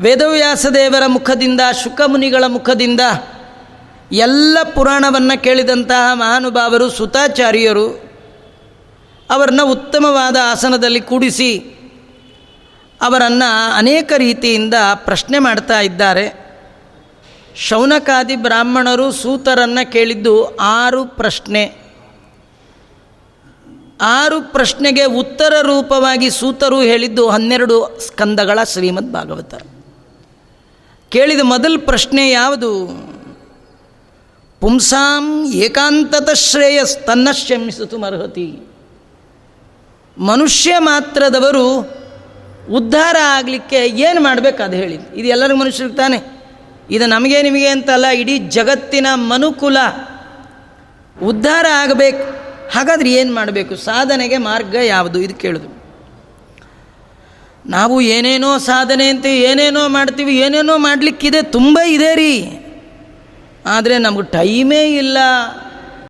ವೇದವ್ಯಾಸ ದೇವರ ಮುಖದಿಂದ, ಶುಕಮುನಿಗಳ ಮುಖದಿಂದ ಎಲ್ಲ ಪುರಾಣವನ್ನು ಕೇಳಿದಂತಹ ಮಹಾನುಭಾವರು ಸುತಾಚಾರ್ಯರು ಅವರನ್ನು ಉತ್ತಮವಾದ ಆಸನದಲ್ಲಿ ಕೂಡಿಸಿ ಅವರನ್ನು ಅನೇಕ ರೀತಿಯಿಂದ ಪ್ರಶ್ನೆ ಮಾಡ್ತಾ ಇದ್ದಾರೆ. ಶೌನಕಾದಿ ಬ್ರಾಹ್ಮಣರು ಸೂತರನ್ನು ಕೇಳಿದ್ದು ಆರು ಪ್ರಶ್ನೆ. ಆರು ಪ್ರಶ್ನೆಗೆ ಉತ್ತರ ರೂಪವಾಗಿ ಸೂತರು ಹೇಳಿದ್ದು ಹನ್ನೆರಡು ಸ್ಕಂದಗಳ ಶ್ರೀಮದ್ ಭಾಗವತ. ಕೇಳಿದ ಮೊದಲ ಪ್ರಶ್ನೆ ಯಾವುದು? ಪುಂಸಾಂ ಏಕಾಂತತ ಶ್ರೇಯಸ್ ತನ್ನ ಶಮಿಸಿತು ಮರ್ಹತಿ. ಮನುಷ್ಯ ಮಾತ್ರದವರು ಉದ್ಧಾರ ಆಗಲಿಕ್ಕೆ ಏನು ಮಾಡಬೇಕು ಅದು ಹೇಳಿ. ಇದು ಎಲ್ಲರಿಗೂ ಮನುಷ್ಯರಿಗೆ ತಾನೆ. ಇದು ನಮಗೆ ನಿಮಗೆ ಅಂತಲ್ಲ, ಇಡೀ ಜಗತ್ತಿನ ಮನುಕುಲ. ಉದ್ಧಾರ ಆಗಬೇಕು. ಹಾಗಾದ್ರೆ ಏನು ಮಾಡಬೇಕು? ಸಾಧನೆಗೆ ಮಾರ್ಗ ಯಾವುದು? ಇದು ಕೇಳಿದು. ನಾವು ಏನೇನೋ ಸಾಧನೆ ಅಂತ ಏನೇನೋ ಮಾಡ್ತೀವಿ, ಏನೇನೋ ಮಾಡಲಿಕ್ಕಿದೆ, ತುಂಬ ಇದೆ ರೀ. ಆದರೆ ನಮಗೆ ಟೈಮೇ ಇಲ್ಲ.